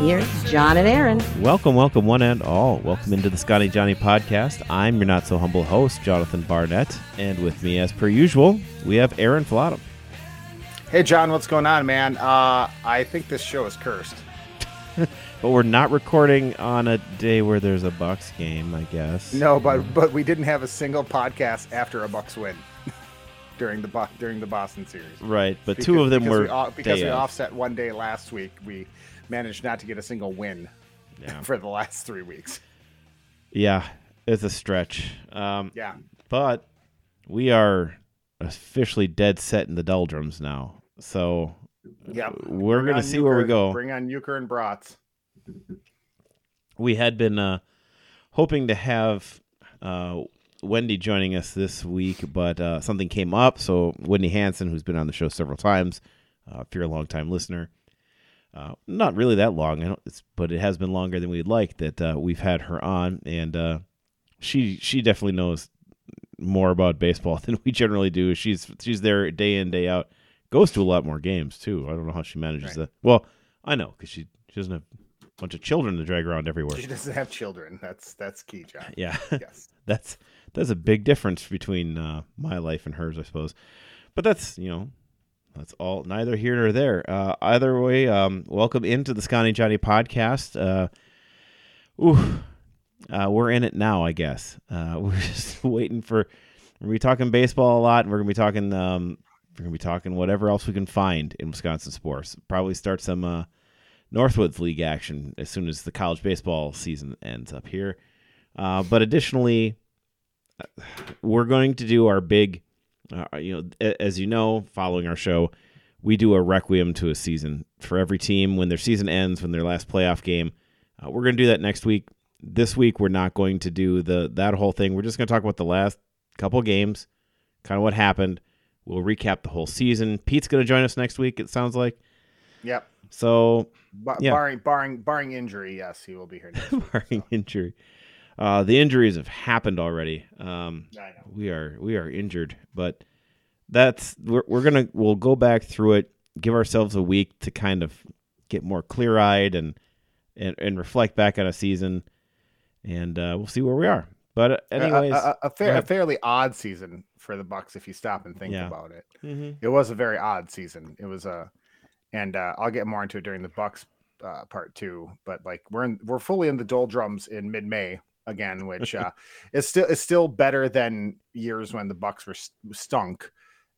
Here's John and Aaron. Welcome, welcome, one and all. Welcome into the Scotty Johnny podcast. I'm your not so humble host, Jonathan Barnett, and with me, as per usual, we have Aaron Flottam. Hey, John, what's going on, man? Uh, I think this show is cursed. but we're not recording on a day where there's a Bucks game, I guess. No, but but we didn't have a single podcast after a Bucks win during the during the Boston series. Right, but because, two of them were we, because we offset one day last week. We managed not to get a single win yeah. for the last three weeks. Yeah, it's a stretch. Um, yeah, but we are officially dead set in the doldrums now. So yeah, we're going to see where we go. Bring on Euchre and Brats. We had been uh, hoping to have uh, Wendy joining us this week, but uh, something came up. So Wendy Hanson, who's been on the show several times, uh, if you're a long time listener, uh, not really that long, but it has been longer than we'd like that uh, we've had her on, and uh, she she definitely knows more about baseball than we generally do. She's she's there day in day out, goes to a lot more games too. I don't know how she manages right. that. Well, I know because she she doesn't have a bunch of children to drag around everywhere. She doesn't have children. That's that's key, John. Yeah. Yes. that's that's a big difference between uh, my life and hers, I suppose. But that's you know that's all neither here nor there. Uh, either way, um, welcome into the Scotty Johnny podcast. Uh, ooh, uh, we're in it now, I guess. Uh, we're just waiting for. We're gonna be talking baseball a lot, and we're gonna be talking. Um, we're gonna be talking whatever else we can find in Wisconsin sports. Probably start some uh, Northwoods League action as soon as the college baseball season ends up here. Uh, but additionally, we're going to do our big uh, you know, as you know, following our show, we do a requiem to a season for every team when their season ends, when their last playoff game. Uh, we're going to do that next week. This week, we're not going to do the that whole thing. We're just going to talk about the last couple games, kind of what happened. We'll recap the whole season. Pete's going to join us next week. It sounds like. Yep. So, yeah. barring barring barring injury, yes, he will be here. barring week, so. injury. Uh, the injuries have happened already. Um, we are we are injured, but that's we're, we're gonna we'll go back through it, give ourselves a week to kind of get more clear eyed and, and and reflect back on a season, and uh, we'll see where we are. But uh, anyways, a, a, a, fair, a, fairly odd season for the Bucks if you stop and think yeah. about it. Mm-hmm. It was a very odd season. It was a, and uh, I'll get more into it during the Bucks uh, part two. But like we're in, we're fully in the doldrums in mid May again, which uh, is still is still better than years when the Bucks were stunk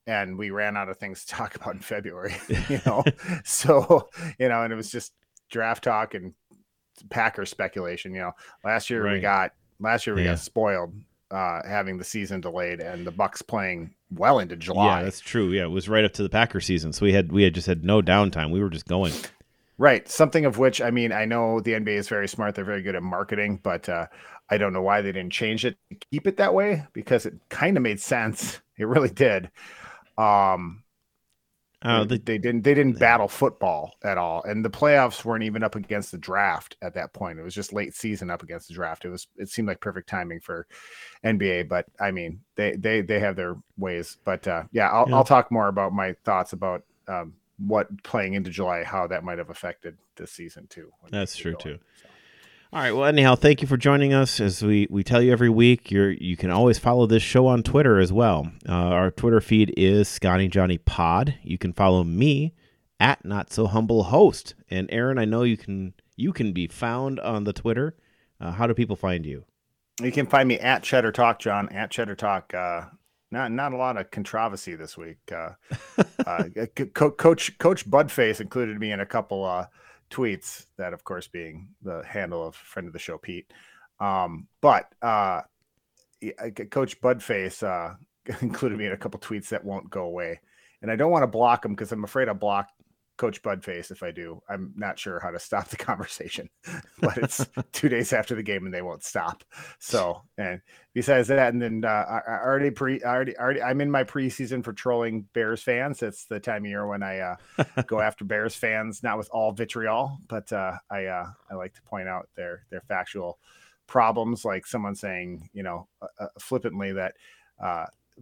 and we ran out of things to talk about in February. You know, so you know, and it was just draft talk and Packer speculation. You know, last year right. we got last year we yeah. got spoiled uh, having the season delayed and the Bucks playing well into July. Yeah, that's true. Yeah, it was right up to the Packer season, so we had we had just had no downtime. We were just going. Right. Something of which I mean, I know the NBA is very smart. They're very good at marketing, but uh, I don't know why they didn't change it, keep it that way because it kind of made sense. It really did. Um, uh, they, they, didn't they didn't battle football at all, and the playoffs weren't even up against the draft at that point. It was just late season up against the draft. It was it seemed like perfect timing for NBA, but I mean they they they have their ways. But uh, yeah, I'll yeah. I'll talk more about my thoughts about um, what playing into July, how that might have affected this season too. That's true going, too. So. All right. Well, anyhow, thank you for joining us. As we, we tell you every week, you you can always follow this show on Twitter as well. Uh, our Twitter feed is Scotty Johnny Pod. You can follow me at Not So Humble Host. And Aaron, I know you can you can be found on the Twitter. Uh, how do people find you? You can find me at Cheddar Talk, John. At Cheddar Talk. Uh, not not a lot of controversy this week. Uh, uh, Coach Coach Budface included me in a couple uh, tweets, that of course being the handle of friend of the show, Pete. Um, but uh, Coach Budface uh, included me in a couple tweets that won't go away. And I don't want to block him because I'm afraid I'll block Coach Budface if I do. I'm not sure how to stop the conversation, but it's two days after the game and they won't stop. So, and besides that, and then uh, I, already pre, I already, already, I'm in my preseason for trolling Bears fans. It's the time of year when I uh, go after Bears fans, not with all vitriol, but uh, I, uh, I like to point out their their factual problems, like someone saying, you know, uh, uh, flippantly that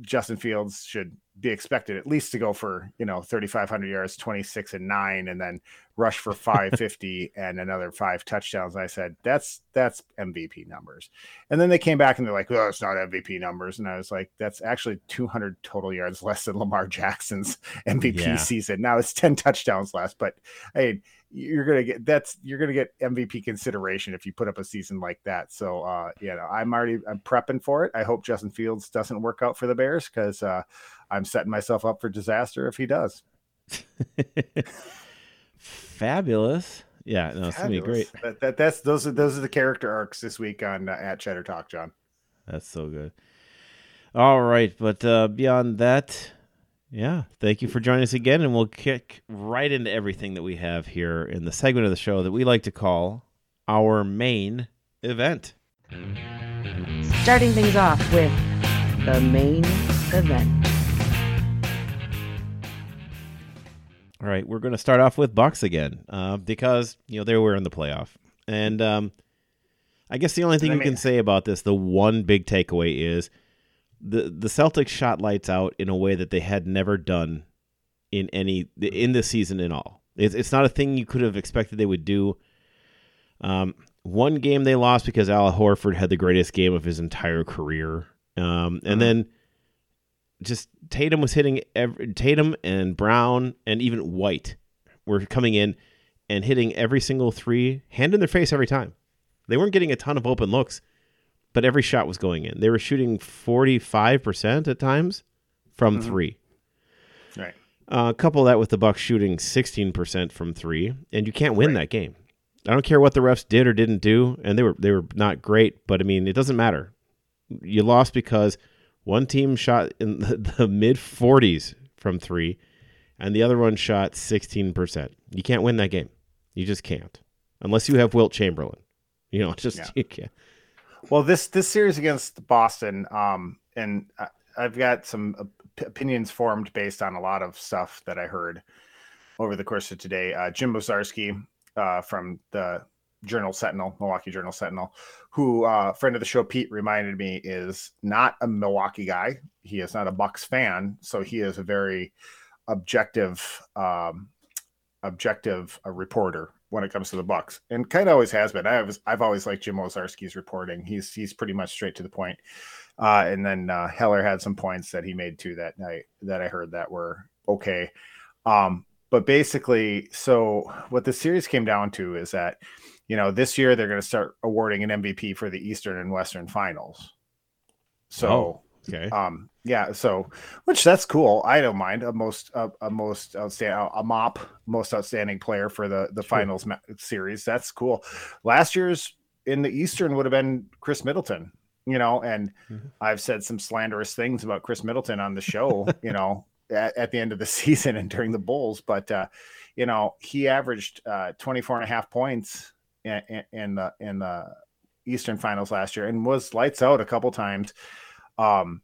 Justin Fields should be expected at least to go for you know 3500 yards 26 and 9 and then rush for 550 and another five touchdowns. I said that's that's mvp numbers. And then they came back and they're like oh it's not mvp numbers. And i was like that's actually 200 total yards less than lamar jackson's mvp yeah. season. Now it's 10 touchdowns less. But hey you're gonna get that's you're gonna get MVP consideration if you put up a season like that. So uh, you know, I'm already I'm prepping for it. I hope Justin Fields doesn't work out for the Bears because uh, I'm setting myself up for disaster if he does. Fabulous. Yeah, no, it's gonna be great. That, that, that's those are those are the character arcs this week on uh, at Cheddar Talk, John. That's so good. All right, but uh, beyond that, yeah, thank you for joining us again, and we'll kick right into everything that we have here in the segment of the show that we like to call our main event. Starting things off with the main event. All right, we're going to start off with Bucks again uh, because you know they were in the playoff, and um, I guess the only thing we can say about this, the one big takeaway is the the Celtics shot lights out in a way that they had never done in any in this season in all. It's it's not a thing you could have expected they would do. Um, one game they lost because Al Horford had the greatest game of his entire career, um, and mm-hmm. then just Tatum was hitting every, Tatum and Brown and even White were coming in and hitting every single three, hand in their face every time. They weren't getting a ton of open looks, but every shot was going in. They were shooting 45% at times from mm-hmm. 3. Right. Uh, couple that with the Bucks shooting 16% from 3 and you can't win right. that game. I don't care what the refs did or didn't do and they were they were not great, but I mean, it doesn't matter. You lost because one team shot in the, the mid 40s from 3 and the other one shot 16%. You can't win that game. You just can't. Unless you have Wilt Chamberlain. You know, just yeah. you can't. Well, this this series against Boston, um, and I've got some opinions formed based on a lot of stuff that I heard over the course of today. Uh, Jim Owczarski uh, from the Journal Sentinel, Milwaukee Journal Sentinel, who uh, friend of the show Pete reminded me is not a Milwaukee guy. He is not a Bucks fan, so he is a very objective, um, objective reporter when it comes to the Bucks, and kind of always has been. I have I've always liked Jim Owczarski's reporting. He's he's pretty much straight to the point. Uh, and then uh, Heller had some points that he made too that night that I heard that were okay. Um, but basically, so what the series came down to is that you know this year they're going to start awarding an MVP for the Eastern and Western Finals. So. Oh Okay. Um, yeah. So, which that's cool. I don't mind a most a, a most outstanding a mop most outstanding player for the the sure. finals ma- series. That's cool. Last year's in the Eastern would have been Khris Middleton. You know, and mm-hmm. I've said some slanderous things about Khris Middleton on the show. you know, at, at, the end of the season and during the Bulls, but uh, you know, he averaged uh, 24 and a half points in, in, in the in the Eastern Finals last year and was lights out a couple times um,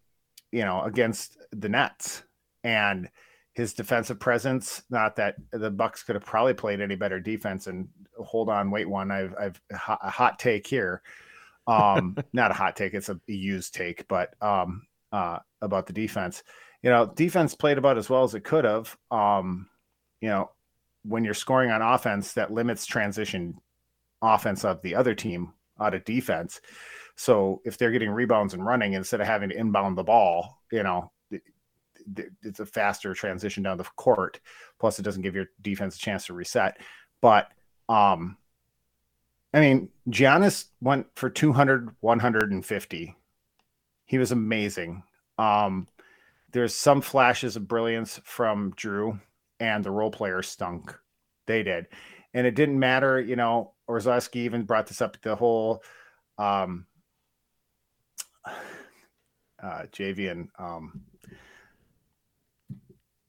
you know, against the Nets and his defensive presence. Not that the Bucks could have probably played any better defense. And hold on, wait one. I've I've a hot take here. Um, not a hot take. It's a used take, but um, uh, about the defense. You know, defense played about as well as it could have. Um, you know, when you're scoring on offense, that limits transition offense of the other team out of defense. So if they're getting rebounds and running instead of having to inbound the ball, you know, it's a faster transition down the court. Plus, it doesn't give your defense a chance to reset. But, um, I mean, Giannis went for 200, 150. He was amazing. Um, there's some flashes of brilliance from Jrue, and the role players stunk. They did. And it didn't matter, you know, Owczarski even brought this up the whole um, uh, Javian. Um,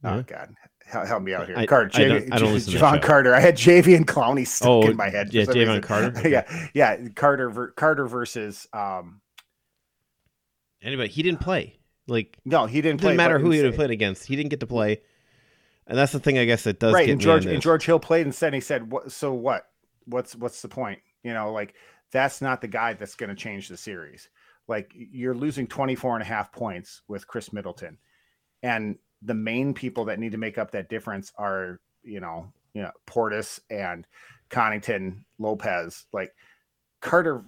oh God, help me out here. I, Carter, I don't, I don't Jevon Carter. I had Jadeveon Clowney stuck oh, in my head. Yeah, Jevon Carter. Okay. yeah, yeah. Carter, Carter versus um. Anybody, he didn't play. Like no, he didn't. Doesn't play, matter who he would have played against. He didn't get to play, and that's the thing. I guess that does right. and George and George Hill played instead. And he said, "What? So what? What's what's the point? You know, like that's not the guy that's going to change the series. Like you're losing 24 and a half points with Khris Middleton, and the main people that need to make up that difference are you know you know Portis and Connaughton Lopez like Carter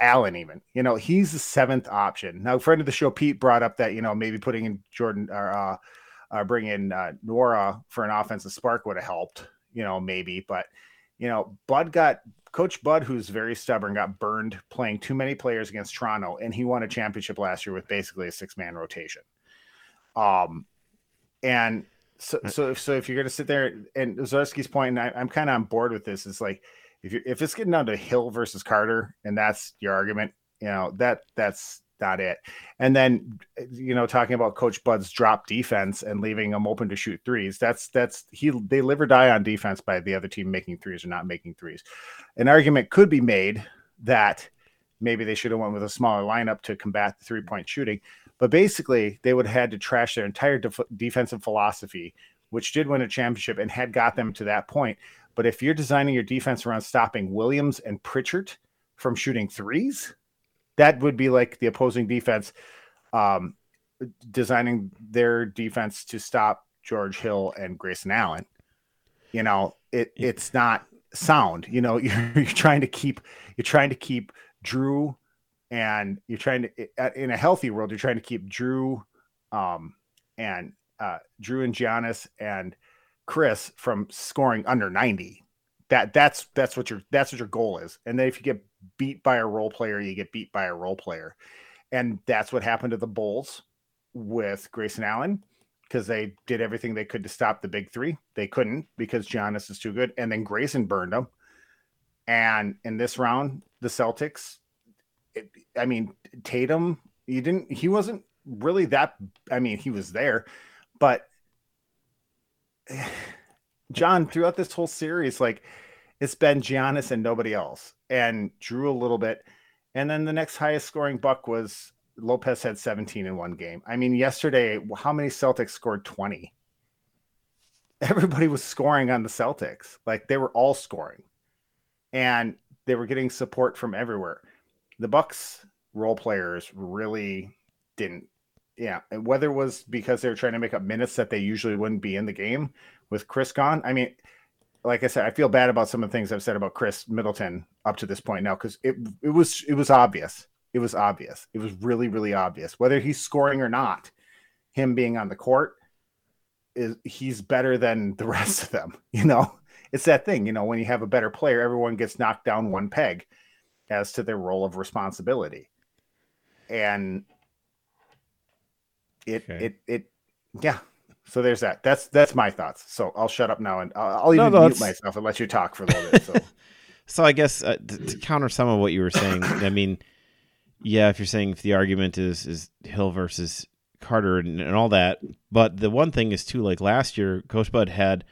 Allen even you know he's the seventh option. Now friend of the show Pete brought up that you know maybe putting in Jordan or uh, uh bringing in uh, Nwora for an offensive spark would have helped you know maybe but you know Bud got Coach Bud, who's very stubborn, got burned playing too many players against Toronto, and he won a championship last year with basically a six man rotation. Um, and so, so, so if you're going to sit there and Zarski's point, and I, I'm kind of on board with this, is like if you if it's getting down to Hill versus Carter, and that's your argument, you know that that's not it. And then you know talking about Coach Bud's drop defense and leaving them open to shoot threes. That's that's he they live or die on defense by the other team making threes or not making threes. An argument could be made that maybe they should have went with a smaller lineup to combat the three point shooting. But basically, they would have had to trash their entire def- defensive philosophy, which did win a championship and had got them to that point. But if you're designing your defense around stopping Williams and Pritchard from shooting threes, that would be like the opposing defense um, designing their defense to stop George Hill and Grayson Allen. You know, it it's not sound. You know, you're, you're trying to keep you're trying to keep Jrue and you're trying to in a healthy world you're trying to keep Jrue um, and uh, Jrue and Giannis and Khris from scoring under 90 that that's that's what your that's what your goal is and then if you get beat by a role player you get beat by a role player and that's what happened to the bulls with grayson allen because they did everything they could to stop the big three they couldn't because Giannis is too good and then grayson burned them and in this round the celtics it, I mean, Tatum, he didn't, he wasn't really that. I mean, he was there, but John, throughout this whole series, like it's been Giannis and nobody else, and Jrue a little bit, and then the next highest scoring buck was Lopez had 17 in one game. I mean, yesterday, how many Celtics scored 20? Everybody was scoring on the Celtics, like they were all scoring, and they were getting support from everywhere the Bucks role players really didn't. Yeah, whether it was because they were trying to make up minutes that they usually wouldn't be in the game with Khris gone. I mean, like I said, I feel bad about some of the things I've said about Khris Middleton up to this point now because it it was it was obvious. It was obvious. It was really really obvious whether he's scoring or not. Him being on the court is he's better than the rest of them. You know, it's that thing. You know, when you have a better player, everyone gets knocked down one peg as to their role of responsibility. And it okay. it it yeah. So there's that. That's that's my thoughts. So I'll shut up now and I'll, I'll even no, no, mute myself and let you talk for a little bit. So, so I guess uh, to, to counter some of what you were saying, I mean, yeah, if you're saying if the argument is is Hill versus Carter and, and all that, but the one thing is too, like last year, Coach Bud had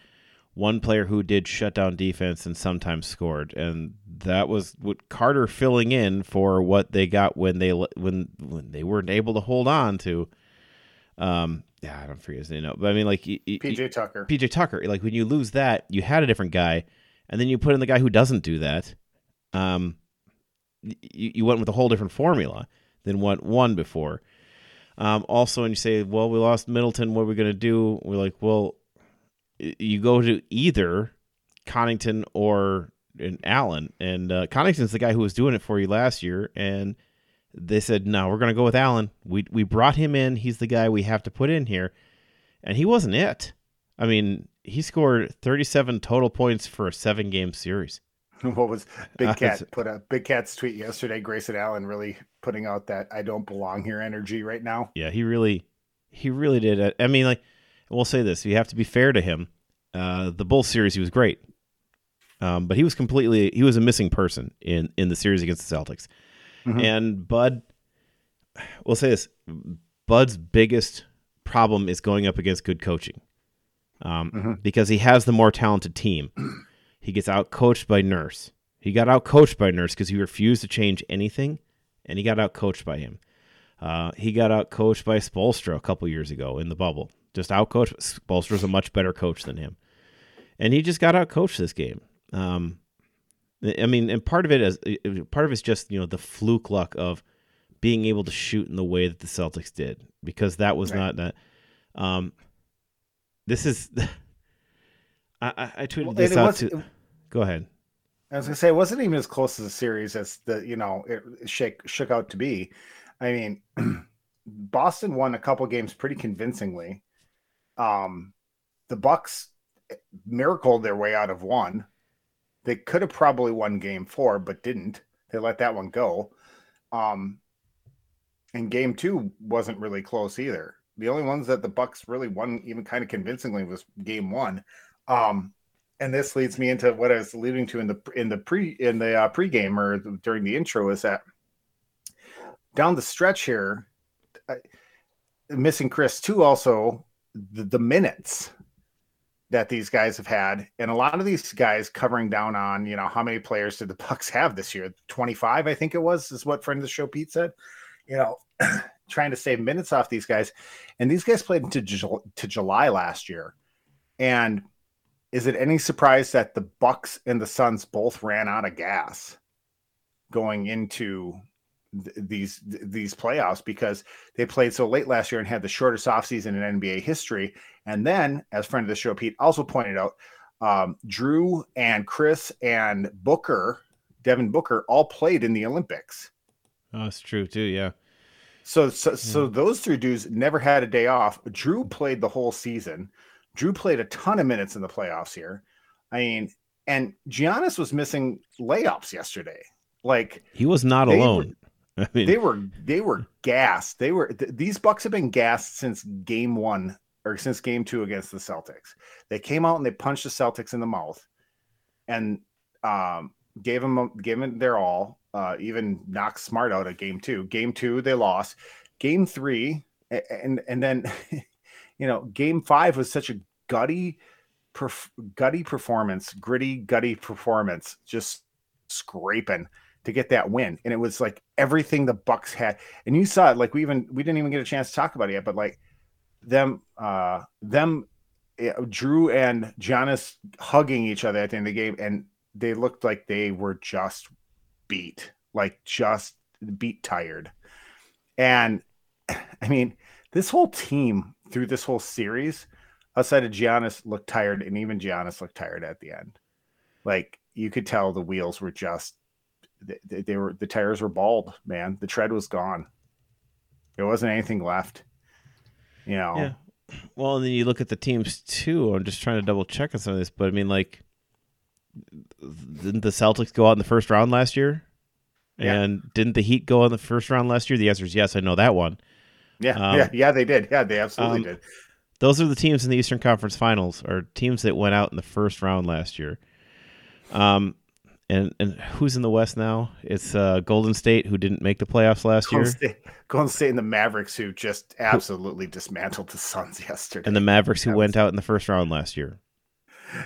one player who did shut down defense and sometimes scored, and that was what Carter filling in for what they got when they when when they weren't able to hold on to. Um, yeah, I don't forget his name, no. but I mean, like PJ Tucker. PJ Tucker. Like when you lose that, you had a different guy, and then you put in the guy who doesn't do that. Um, you, you went with a whole different formula than what won before. Um, also, when you say, "Well, we lost Middleton, what are we going to do?" We're like, "Well, you go to either Connaughton or an Allen, and uh, Connaughton's the guy who was doing it for you last year, and they said no, we're going to go with Allen. We we brought him in. He's the guy we have to put in here, and he wasn't it. I mean, he scored 37 total points for a seven game series. What was Big Cat put a Big Cat's tweet yesterday? Grayson Allen really putting out that I don't belong here energy right now. Yeah, he really, he really did. I mean, like we'll say this: you have to be fair to him. Uh, the Bulls series, he was great, um, but he was completely he was a missing person in in the series against the Celtics. Mm-hmm. And Bud, we'll say this: Bud's biggest problem is going up against good coaching. um, mm-hmm. because he has the more talented team. He gets out coached by Nurse. He got out coached by Nurse because he refused to change anything, and he got out coached by him. Uh, he got out coached by Spoelstra a couple years ago in the bubble. Just out coached. Spoelstra's a much better coach than him, and he just got out coached this game. Um, I mean, and part of it is part of it's just you know the fluke luck of being able to shoot in the way that the Celtics did because that was right. not that. Um, this is. I, I, tweeted well, this out was, to. Go ahead. I was gonna say it wasn't even as close as a series as the you know it shake shook out to be. I mean, Boston won a couple games pretty convincingly. Um, the Bucks miracled their way out of one. They could have probably won game four, but didn't. They let that one go. Um, and game two wasn't really close either. The only ones that the Bucks really won, even kind of convincingly, was game one. Um, and this leads me into what I was alluding to in the in the pre in the uh, pregame or during the intro is that down the stretch here, I, missing Khris too. Also, the, the minutes that these guys have had, and a lot of these guys covering down on you know how many players did the Bucks have this year? Twenty five, I think it was, is what friend of the show Pete said. You know, trying to save minutes off these guys, and these guys played into to July last year, and is it any surprise that the Bucks and the Suns both ran out of gas going into th- these th- these playoffs because they played so late last year and had the shortest offseason in NBA history. And then, as friend of the show Pete also pointed out, um, Jrue and Khris and Booker, Devin Booker, all played in the Olympics. Oh, that's true too. Yeah. So, so, so those three dudes never had a day off. Jrue played the whole season. Jrue played a ton of minutes in the playoffs here. I mean, and Giannis was missing layups yesterday. Like he was not alone. Mean, they were they were gassed. They were th- these Bucks have been gassed since game one or since game two against the Celtics. They came out and they punched the Celtics in the mouth, and um, gave them gave them their all. Uh, even knocked Smart out at game two. Game two they lost. Game three, and and then you know, game five was such a gutty, perf- gutty performance, gritty, gutty performance, just scraping to get that win. And it was like everything the Bucks had. And you saw it, like we even we didn't even get a chance to talk about it yet, but like them, uh, them, eh, Jrue and Giannis hugging each other at the end of the game, and they looked like they were just beat, like just beat tired. And I mean, this whole team through this whole series, outside of Giannis, looked tired, and even Giannis looked tired at the end. Like you could tell the wheels were just they, they were the tires were bald, man. The tread was gone. There wasn't anything left. You know. Yeah. Well, and then you look at the teams too. I'm just trying to double check on some of this, but I mean, like, didn't the Celtics go out in the first round last year? Yeah. And didn't the Heat go in the first round last year? The answer is yes. I know that one. Yeah, um, yeah, yeah, they did. Yeah, they absolutely um, did. Those are the teams in the Eastern Conference Finals, or teams that went out in the first round last year. Um, and and who's in the West now? It's uh, Golden State, who didn't make the playoffs last Golden year. State, Golden State and the Mavericks, who just absolutely dismantled the Suns yesterday. And the Mavericks, who went out in the first round last year.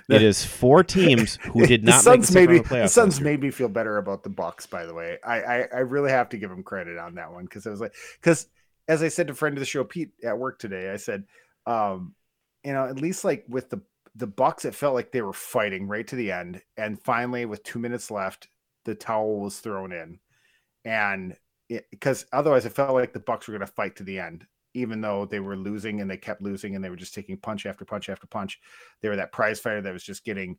The, it is four teams who did not the Suns make the, the Suns made me feel better about the Bucks. By the way, I I, I really have to give them credit on that one because I was like because as I said to friend of the show Pete at work today, I said, um, you know, at least like with the the Bucks, it felt like they were fighting right to the end, and finally, with two minutes left, the towel was thrown in, and because otherwise, it felt like the Bucks were going to fight to the end, even though they were losing and they kept losing and they were just taking punch after punch after punch. They were that prize fighter that was just getting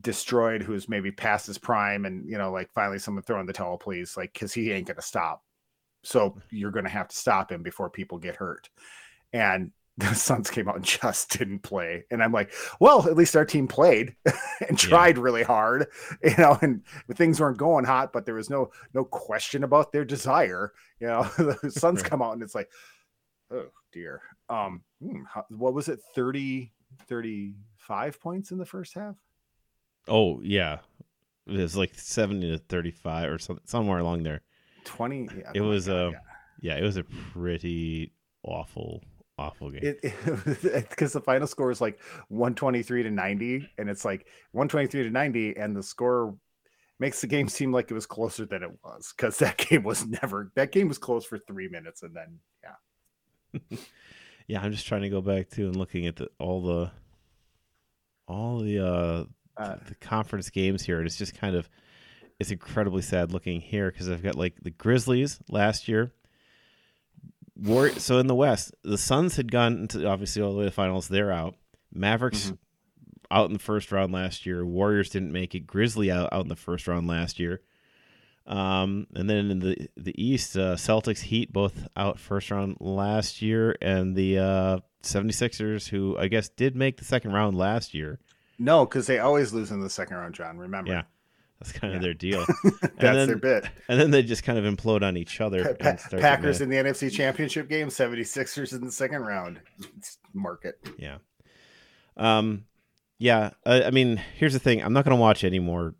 destroyed, who's maybe past his prime, and you know, like finally someone throwing the towel, please, like because he ain't going to stop. So mm. you're going to have to stop him before people get hurt. And the Suns came out and just didn't play. And I'm like, well, at least our team played and tried yeah. really hard, you know, and things weren't going hot, but there was no no question about their desire. You know, the Suns come out and it's like, oh dear. Um, hmm, what was it? 30, 35 points in the first half? Oh, yeah. It was like 70 to 35 or something, somewhere along there. 20 yeah, it was a uh, yeah. yeah. it was a pretty awful awful game. Because the final score is like 123 to 90, and it's like 123 to 90, and the score makes the game seem like it was closer than it was because that game was never that game was close for three minutes and then yeah yeah i'm just trying to go back to and looking at the, all the all the uh, uh the conference games here and it's just kind of it's incredibly sad looking here because i've got like the grizzlies last year War- so in the west the suns had gone into obviously all the way to the finals they're out mavericks mm-hmm out in the first round last year. Warriors didn't make it. Grizzly out, out in the first round last year. Um, and then in the the East, uh, Celtics Heat both out first round last year, and the uh, 76ers, who I guess did make the second round last year. No, because they always lose in the second round, John. Remember? Yeah. That's kind yeah. of their deal. That's then, their bit. And then they just kind of implode on each other. Pa- Packers in the NFC Championship game, 76ers in the second round. Market. Yeah. Um, yeah, uh, I mean, here's the thing: I'm not going to watch any more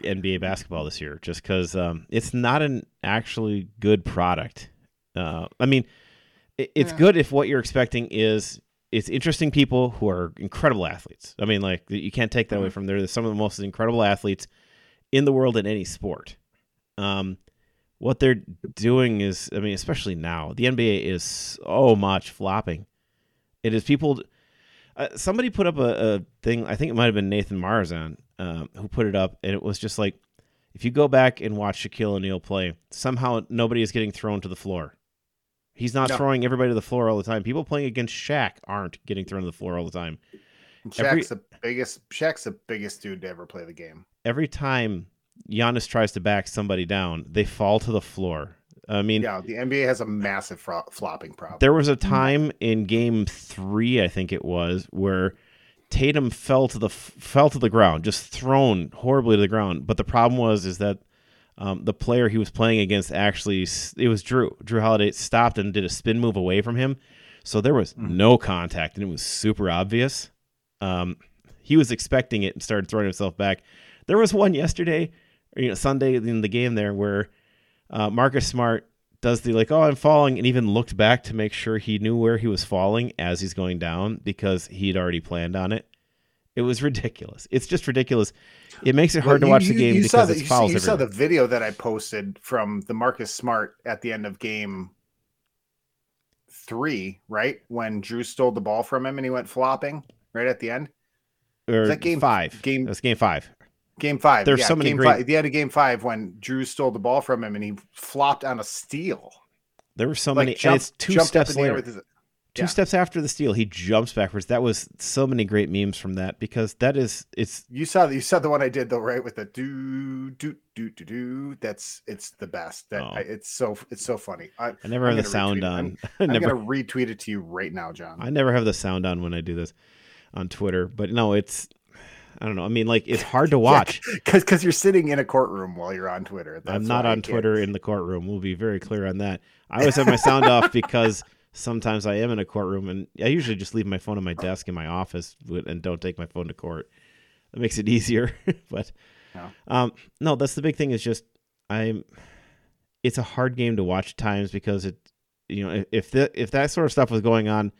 NBA basketball this year, just because um, it's not an actually good product. Uh, I mean, it, it's yeah. good if what you're expecting is it's interesting people who are incredible athletes. I mean, like you can't take that mm-hmm. away from them. They're some of the most incredible athletes in the world in any sport. Um, what they're doing is, I mean, especially now, the NBA is so much flopping. It is people uh, somebody put up a, a, thing. I think it might have been Nathan Marzan um, who put it up, and it was just like, if you go back and watch Shaquille O'Neal play, somehow nobody is getting thrown to the floor. He's not no. throwing everybody to the floor all the time. People playing against Shaq aren't getting thrown to the floor all the time. Shaq's every, the biggest. Shaq's the biggest dude to ever play the game. Every time Giannis tries to back somebody down, they fall to the floor. I mean, yeah, the NBA has a massive fro- flopping problem. There was a time in Game Three, I think it was, where Tatum fell to the fell to the ground, just thrown horribly to the ground. But the problem was is that um, the player he was playing against actually it was Drew. Jrue Holiday stopped and did a spin move away from him, so there was mm. no contact, and it was super obvious. Um, he was expecting it and started throwing himself back. There was one yesterday, you know, Sunday in the game there where uh, Marcus Smart does the like, oh, I'm falling, and even looked back to make sure he knew where he was falling as he's going down because he'd already planned on it. It was ridiculous. It's just ridiculous. It makes it hard well, to watch you, the game you because it's fouls. You, you saw the video that I posted from the Marcus Smart at the end of game three, right? When Jrue stole the ball from him and he went flopping right at the end. Or that game five. Game that's game five. Game five. There's yeah, so many game great. Five, the end of game five when Jrue stole the ball from him and he flopped on a steal. There were so like many. It's two steps later. His, two yeah. steps after the steal, he jumps backwards. That was so many great memes from that because that is it's. You saw you saw the one I did though, right? With the do do do do do. That's it's the best. That oh. I, it's so it's so funny. I, I never I'm have the sound on. I'm, I'm never, gonna retweet it to you right now, John. I never have the sound on when I do this on Twitter, but no, it's I don't know. I mean, like it's hard to watch because yeah, because you're sitting in a courtroom while you're on Twitter. That's I'm not on Twitter in the courtroom. We'll be very clear on that. I always have my sound off because sometimes I am in a courtroom, and I usually just leave my phone on my desk in my office and don't take my phone to court. That makes it easier. but no. Um, no, that's the big thing. Is just I'm. It's a hard game to watch at times because it, you know, if the if that sort of stuff was going on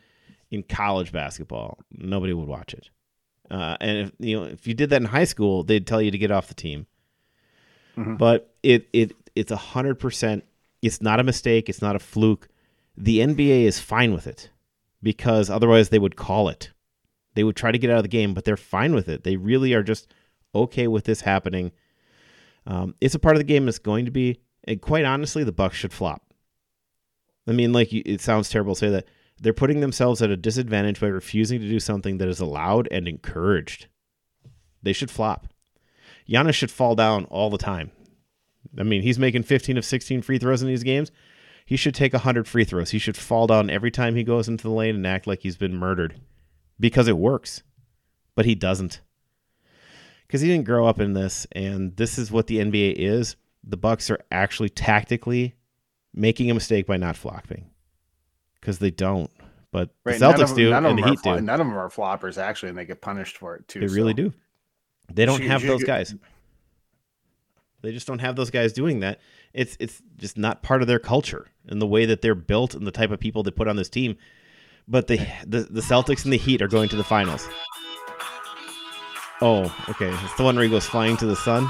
in college basketball, nobody would watch it. Uh, and if you know if you did that in high school, they'd tell you to get off the team. Mm-hmm. But it it it's a hundred percent. It's not a mistake. It's not a fluke. The NBA is fine with it because otherwise they would call it. They would try to get out of the game, but they're fine with it. They really are just okay with this happening. Um, it's a part of the game It's going to be, and quite honestly, the Bucks should flop. I mean, like it sounds terrible to say that, they're putting themselves at a disadvantage by refusing to do something that is allowed and encouraged. They should flop. Giannis should fall down all the time. I mean, he's making 15 of 16 free throws in these games. He should take 100 free throws. He should fall down every time he goes into the lane and act like he's been murdered because it works. But he doesn't. Because he didn't grow up in this, and this is what the NBA is. The Bucks are actually tactically making a mistake by not flopping because they don't. But right, the Celtics of, do, and the Heat fl- do. None of them are floppers actually, and they get punished for it too. They so. really do. They don't have those guys. They just don't have those guys doing that. It's it's just not part of their culture and the way that they're built and the type of people they put on this team. but the, the the Celtics and the Heat are going to the finals. Oh, okay. It's the one where he goes flying to the sun.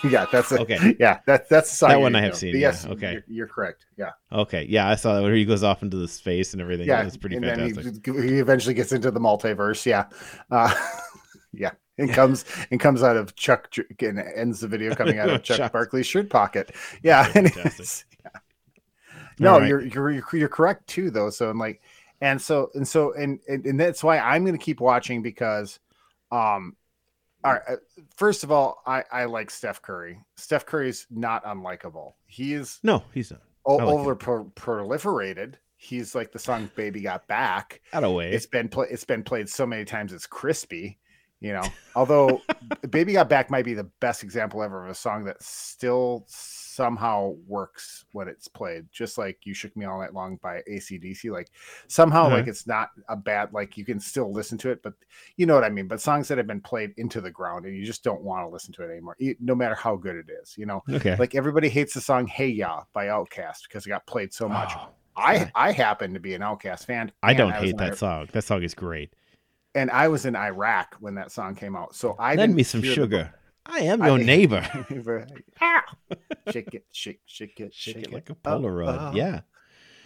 yeah, that's a, okay. Yeah, that, that's the that one I have know. seen. yes, yeah. okay, you're, you're, correct. Yeah. Okay, yeah, I saw that where he goes off into the space and everything. Yeah, it's pretty and fantastic. Then he, he, eventually gets into the multiverse. Yeah, uh, yeah, and comes and comes out of Chuck and ends the video coming out of Chuck Barkley's shirt pocket. Yeah, and yeah. No, right. you're, you're you're correct too, though. So I'm like, and so and so and and, and that's why I'm going to keep watching because um all right. Uh, first of all, I, I like Steph Curry. Steph Curry's not unlikable. He is no, he's not. O- like over pro- proliferated. He's like the song "Baby Got Back." Out of way. It's been played. It's been played so many times. It's crispy. You know, although "Baby Got Back" might be the best example ever of a song that still somehow works when it's played, just like You Shook Me All Night Long by ACDC. Like somehow, uh-huh. like it's not a bad, like you can still listen to it, but you know what I mean? But songs that have been played into the ground and you just don't want to listen to it anymore, no matter how good it is, you know? Okay. Like everybody hates the song Hey Ya by OutKast because it got played so much. Oh, I, I happen to be an OutKast fan. I don't I hate that song. That song is great. And I was in Iraq when that song came out. So I lend me some sugar. I am your I, neighbor. shake it, shake, shake it, shake, shake it like a Polaroid. Uh, yeah.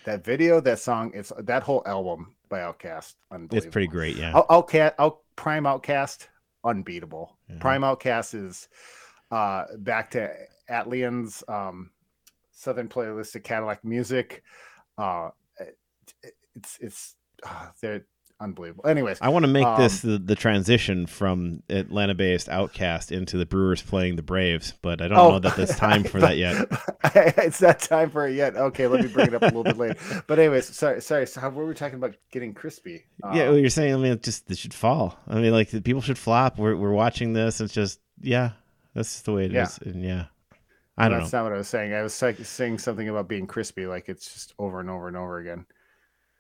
That video, that song, it's that whole album by OutKast. It's pretty great, yeah. OutKast, Out, Prime OutKast, unbeatable. Prime OutKast is uh, back to ATLiens um, Southernplayalisticadillacmuzik. Uh, it, it's it's uh, they're unbelievable. Anyways, I want to make um, this the, the, transition from Atlanta-based OutKast into the Brewers playing the Braves, but I don't oh, know that there's time for that yet. it's not time for it yet. Okay, let me bring it up a little bit later. But anyways, sorry, sorry. So how were we talking about getting crispy? Um, yeah, well, you're saying I mean, just it should fall. I mean, like people should flop. We're we're watching this. It's just yeah, that's just the way it yeah. is. And yeah. I don't that's know. not what I was saying. I was like, saying something about being crispy, like it's just over and over and over again.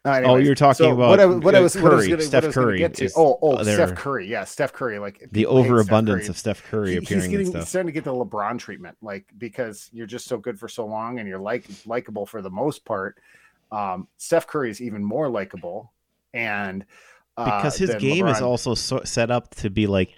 Anyways, oh, you're talking so about what I, what I was, Curry, what I was gonna, Steph Curry. Get to. Oh, oh, Steph Curry. Yeah, Steph Curry. Like the overabundance of Steph Curry he, appearing. He's, getting, he's starting to get the LeBron treatment, like because you're just so good for so long and you're like likable for the most part. Um, Steph Curry is even more likable, and uh, because his game LeBron. is also so, set up to be like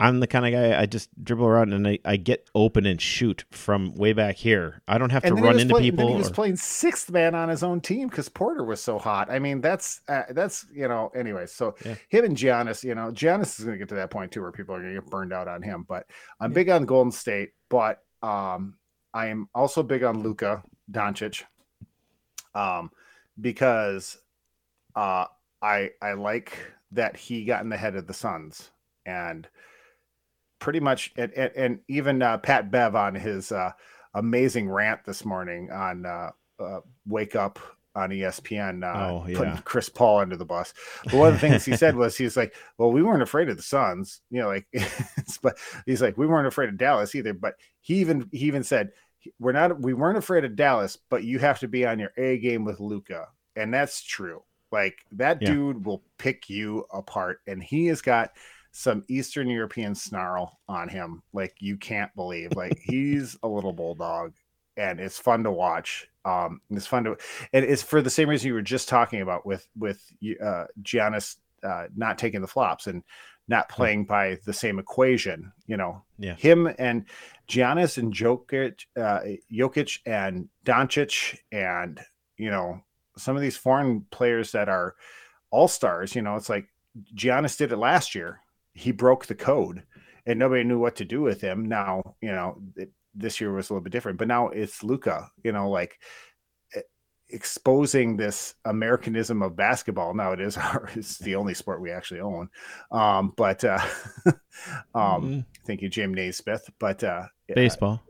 I'm the kind of guy I just dribble around and I, I get open and shoot from way back here. I don't have to run into playing, people. Then he was or... playing sixth man on his own team because Porter was so hot. I mean, that's uh, that's you know. Anyway, so yeah. him and Giannis, you know, Giannis is going to get to that point too where people are going to get burned out on him. But I'm yeah. big on Golden State, but um, I am also big on Luka Doncic, um, because uh, I I like that he got in the head of the Suns and pretty much, and, and, and even uh, Pat Bev on his uh, amazing rant this morning on uh, uh Wake Up on ESPN, uh, oh, yeah. putting Chris Paul under the bus. But one of the things he said was, he's like, "Well, we weren't afraid of the Suns, you know, like, but he's like, we weren't afraid of Dallas either." But he even he even said, "We're not, we weren't afraid of Dallas, but you have to be on your A game with Luka," and that's true. Like that yeah. dude will pick you apart, and he has got some Eastern European snarl on him, like you can't believe. Like he's a little bulldog, and it's fun to watch. Um, it's fun to, and it's for the same reason you were just talking about with with uh, Giannis uh, not taking the flops and not playing by the same equation. You know, yeah. him and Giannis and Jokic, uh, Jokic and Doncic, and you know some of these foreign players that are all stars. You know, it's like Giannis did it last year he broke the code and nobody knew what to do with him. Now, you know, it, this year was a little bit different, but now it's Luka, you know, like exposing this Americanism of basketball. Now it is our, it's the only sport we actually own. Um, but, uh, um, mm-hmm. thank you, Jim Naismith, but, uh, baseball.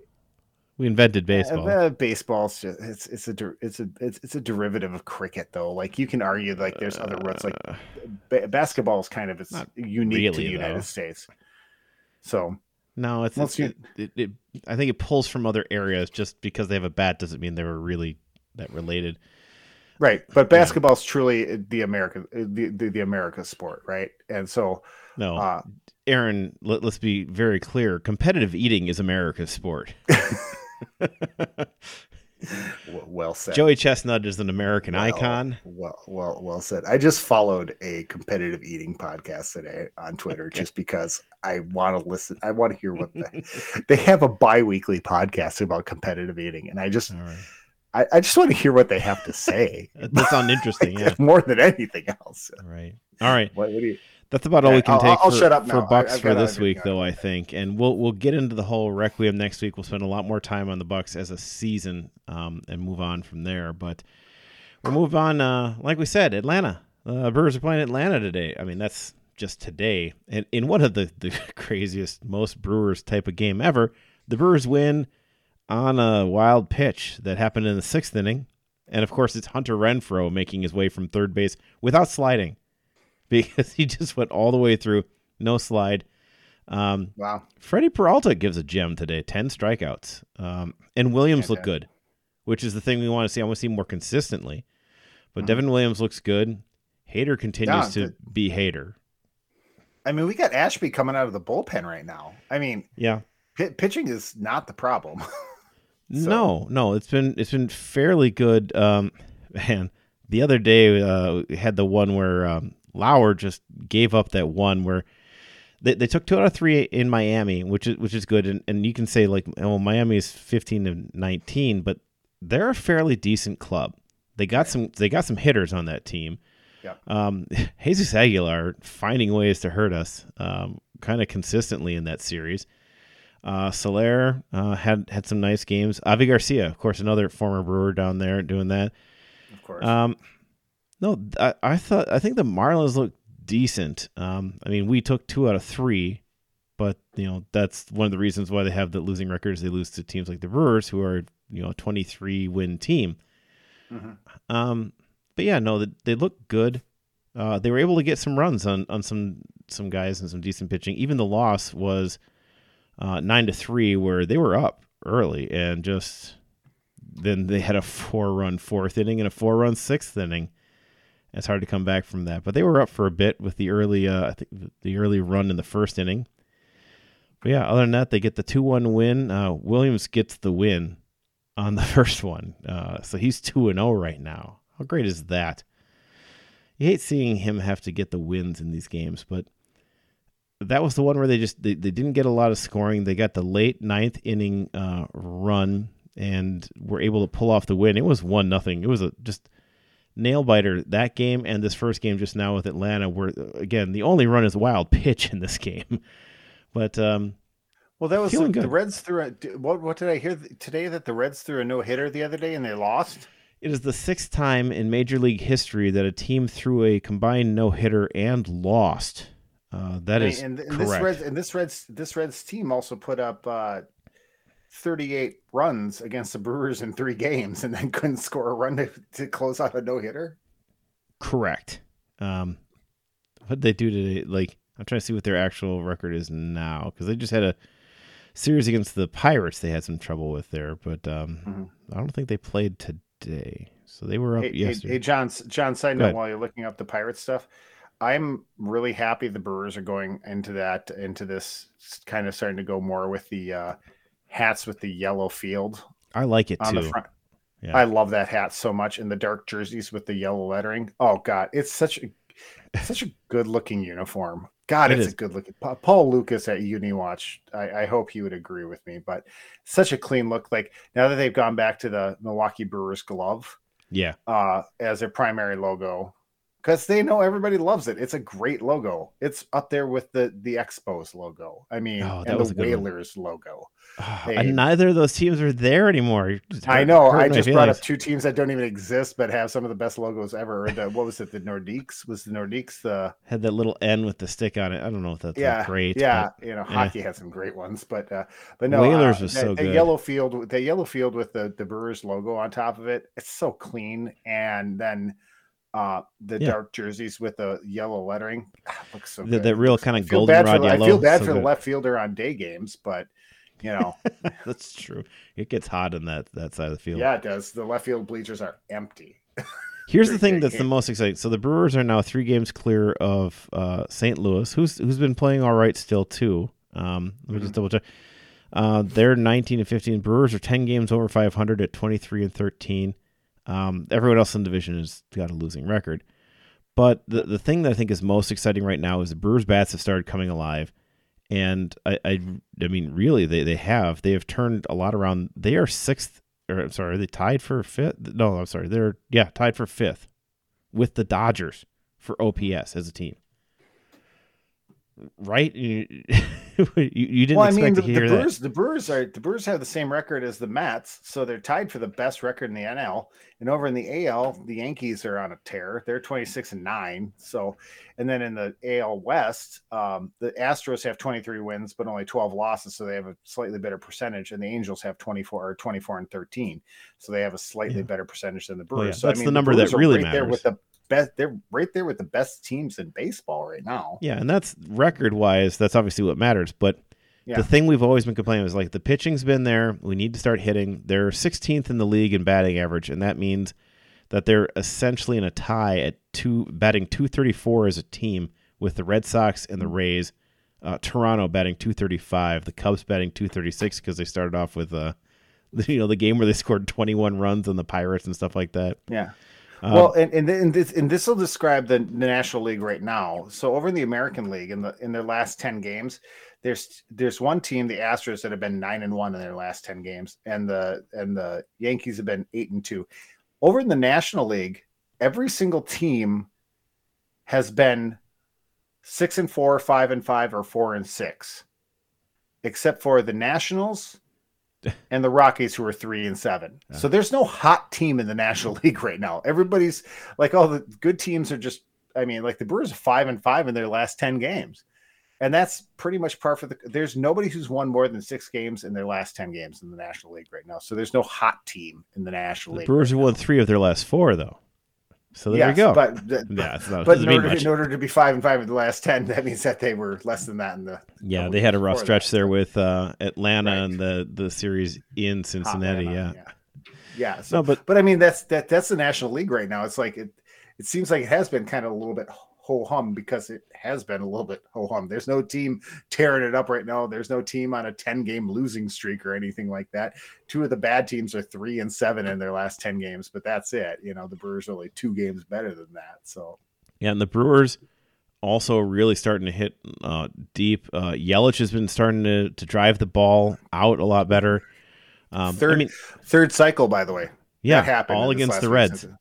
We invented baseball. Uh, baseball's just it's it's a it's a it's, it's a derivative of cricket though. Like you can argue like there's other roots. Like uh, basketball is kind of it's unique really, to the United though. States. So no, it's, it's it, it, it, I think it pulls from other areas. Just because they have a bat doesn't mean they were really that related. Right, but basketball is truly the American the, the, the America sport, right? And so no, uh, Aaron, let, us be very clear. Competitive eating is America's sport. well said. Joey Chestnut is an American well, icon. Well, well, well said. I just followed a competitive eating podcast today on Twitter just because I want to listen. I want to hear what they, they have a bi-weekly podcast about competitive eating, and I just. I, I, just want to hear what they have to say. that sounds interesting, yeah. More than anything else. All right. All right. What, what do you? That's about all we can I'll, take I'll, for, shut up for Bucks I, for this week, though. I think, and we'll we'll get into the whole Requiem next week. We'll spend a lot more time on the Bucks as a season, um, and move on from there. But we'll move on. Uh, like we said, Atlanta. Uh, Brewers are playing Atlanta today. I mean, that's just today, and in one of the the craziest, most Brewers type of game ever. The Brewers win on a wild pitch that happened in the sixth inning, and of course, it's Hunter Renfroe making his way from third base without sliding because he just went all the way through, no slide. Um, wow. Freddie Peralta gives a gem today, 10 strikeouts. Um, and Williams looked good, which is the thing we want to see. I want to see more consistently. But mm-hmm. Devin Williams looks good. Hader continues yeah, to the, be Hader. I mean, we got Ashby coming out of the bullpen right now. I mean, yeah, p- pitching is not the problem. so. No, no, it's been it's been fairly good. Um, man, the other day uh, we had the one where um, Lauer just gave up that one where they, they took two out of three in Miami, which is which is good. And, and you can say like, well, Miami is fifteen to nineteen, but they're a fairly decent club. They got some they got some hitters on that team. Yeah. Um, Jesus Aguilar finding ways to hurt us, um, kind of consistently in that series. Uh, Soler uh, had had some nice games. Avi Garcia, of course, another former Brewer down there doing that. Of course. Um, no, I, I thought I think the Marlins looked decent. Um, I mean, we took two out of three, but you know that's one of the reasons why they have the losing records. They lose to teams like the Brewers, who are you know a twenty three win team. Mm-hmm. Um, but yeah, no, they, they look good. Uh, they were able to get some runs on on some some guys and some decent pitching. Even the loss was uh, nine to three, where they were up early and just then they had a four run fourth inning and a four run sixth inning it's hard to come back from that. But they were up for a bit with the early, uh, I think the early run in the first inning. But yeah, other than that, they get the two one win. Uh, Williams gets the win on the first one, uh, so he's two and zero oh right now. How great is that? You hate seeing him have to get the wins in these games, but that was the one where they just they, they didn't get a lot of scoring. They got the late ninth inning uh, run and were able to pull off the win. It was one nothing. It was a just nail biter that game and this first game just now with Atlanta, where again the only run is wild pitch in this game. But um, well, that was the, the, Reds threw. A, what what did I hear today that the Reds threw a no hitter the other day and they lost? It is the sixth time in Major League history that a team threw a combined no hitter and lost. Uh, that and, is and, and correct. This Reds, and this Reds this Reds team also put up uh, 38 runs against the Brewers in three games and then couldn't score a run to, to close out a no hitter? Correct. Um, what they do today? Like, I'm trying to see what their actual record is now because they just had a series against the Pirates. They had some trouble with there, but um, mm-hmm. I don't think they played today. So they were up hey, yesterday. Hey, hey John, John, side note while you're looking up the Pirates stuff, I'm really happy the Brewers are going into that, into this kind of starting to go more with the uh, hats with the yellow field. I like it on too. The front. Yeah. I love that hat so much, and the dark jerseys with the yellow lettering. Oh God, it's such a such a good looking uniform. God, it it's is. a good looking. Paul Lukas at UniWatch. I, I hope he would agree with me, but such a clean look. Like now that they've gone back to the Milwaukee Brewers glove, yeah, uh, as their primary logo, because they know everybody loves it. It's a great logo. It's up there with the the Expos logo. I mean, oh, and the Whalers logo. Oh, and neither of those teams are there anymore. I know. I just brought up two teams that don't even exist, but have some of the best logos ever. The, what was it? The Nordiques was the Nordiques. The had that little N with the stick on it. I don't know if that's yeah, great. Yeah, but, you know, hockey had some great ones, but uh, but no, Whalers uh, was so the, good. The yellow field, the yellow field with the the Brewers logo on top of it. It's so clean, and then uh the yeah. dark jerseys with the yellow lettering looks so the, real kind of goldenrod yellow. I feel bad so for good. the left fielder on day games, but you know that's true. It gets hot in that that side of the field. Yeah, it does. The left field bleachers are empty. Here's the thing that's game. the most exciting. So the Brewers are now three games clear of uh, St. Louis, who's who's been playing all right still too. Um, let me mm-hmm. just double check. Uh, they're 19 and 15. Brewers are 10 games over 500 at 23 and 13. Um, everyone else in the division has got a losing record. But the the thing that I think is most exciting right now is the Brewers bats have started coming alive, and I I, I mean really they, they have they have turned a lot around. They are sixth or I'm sorry, are they tied for fifth? No, I'm sorry, they're yeah tied for fifth with the Dodgers for OPS as a team right? You, you, didn't well, expect I mean, the, to hear the Brewers, that. The Brewers are the Brewers have the same record as the Mets, so they're tied for the best record in the NL. And over in the AL, the Yankees are on a tear. They're 26 and 9. So and then in the AL West, um, the Astros have 23 wins but only 12 losses, so they have a slightly better percentage. And the Angels have 24 or 24 and 13. So they have a slightly yeah. better percentage than the Brewers. Oh, yeah. so That's I mean, the number the that really right matters. There with the best. They're right there with the best teams in baseball right now. Yeah, and that's record wise. That's obviously what matters. But yeah. the thing we've always been complaining is like the pitching's been there. We need to start hitting. They're 16th in the league in batting average, and that means that they're essentially in a tie at two batting 234 as a team with the Red Sox and the mm. Rays. Uh, Toronto batting 235, the Cubs batting 236 because they started off with uh, you know the game where they scored 21 runs on the Pirates and stuff like that. Yeah. Um, well, and, and and this and this will describe the, the National League right now. So over in the American League, in the in their last ten games, there's there's one team, the Astros, that have been nine and one in their last ten games, and the and the Yankees have been eight and two. Over in the National League, every single team has been six and four, five and five, or four and six, except for the Nationals, and the Rockies, who are three and seven. Yeah. So there's no hot team in the National League right now. Everybody's like all the good teams are just. I mean, like the Brewers are five and five in their last ten games, and that's pretty much par for the. There's nobody who's won more than six games in their last ten games in the National League right now. So there's no hot team in the National the League. Brewers right have won three of their last four, though. So there yes, you go. But, yeah, not, but in order, in order, to be five and five in the last ten, that means that they were less than that in the. Yeah, they had a rough stretch that. there with uh, Atlanta right. and the the series in Cincinnati. yeah. yeah, yeah. So, no, but but I mean that's that that's the National League right now. It's like it it seems like it has been kind of a little bit ho hum because it has been a little bit ho hum. There's no team tearing it up right now. There's no team on a 10 game losing streak or anything like that. Two of the bad teams are three and seven in their last 10 games, but that's it. You know, the Brewers are only two games better than that. So, yeah, and the Brewers also really starting to hit uh, deep. Uh, Yelich has been starting to, to drive the ball out a lot better. Um, third, I mean, third cycle, by the way. Yeah, all against the Reds. Season.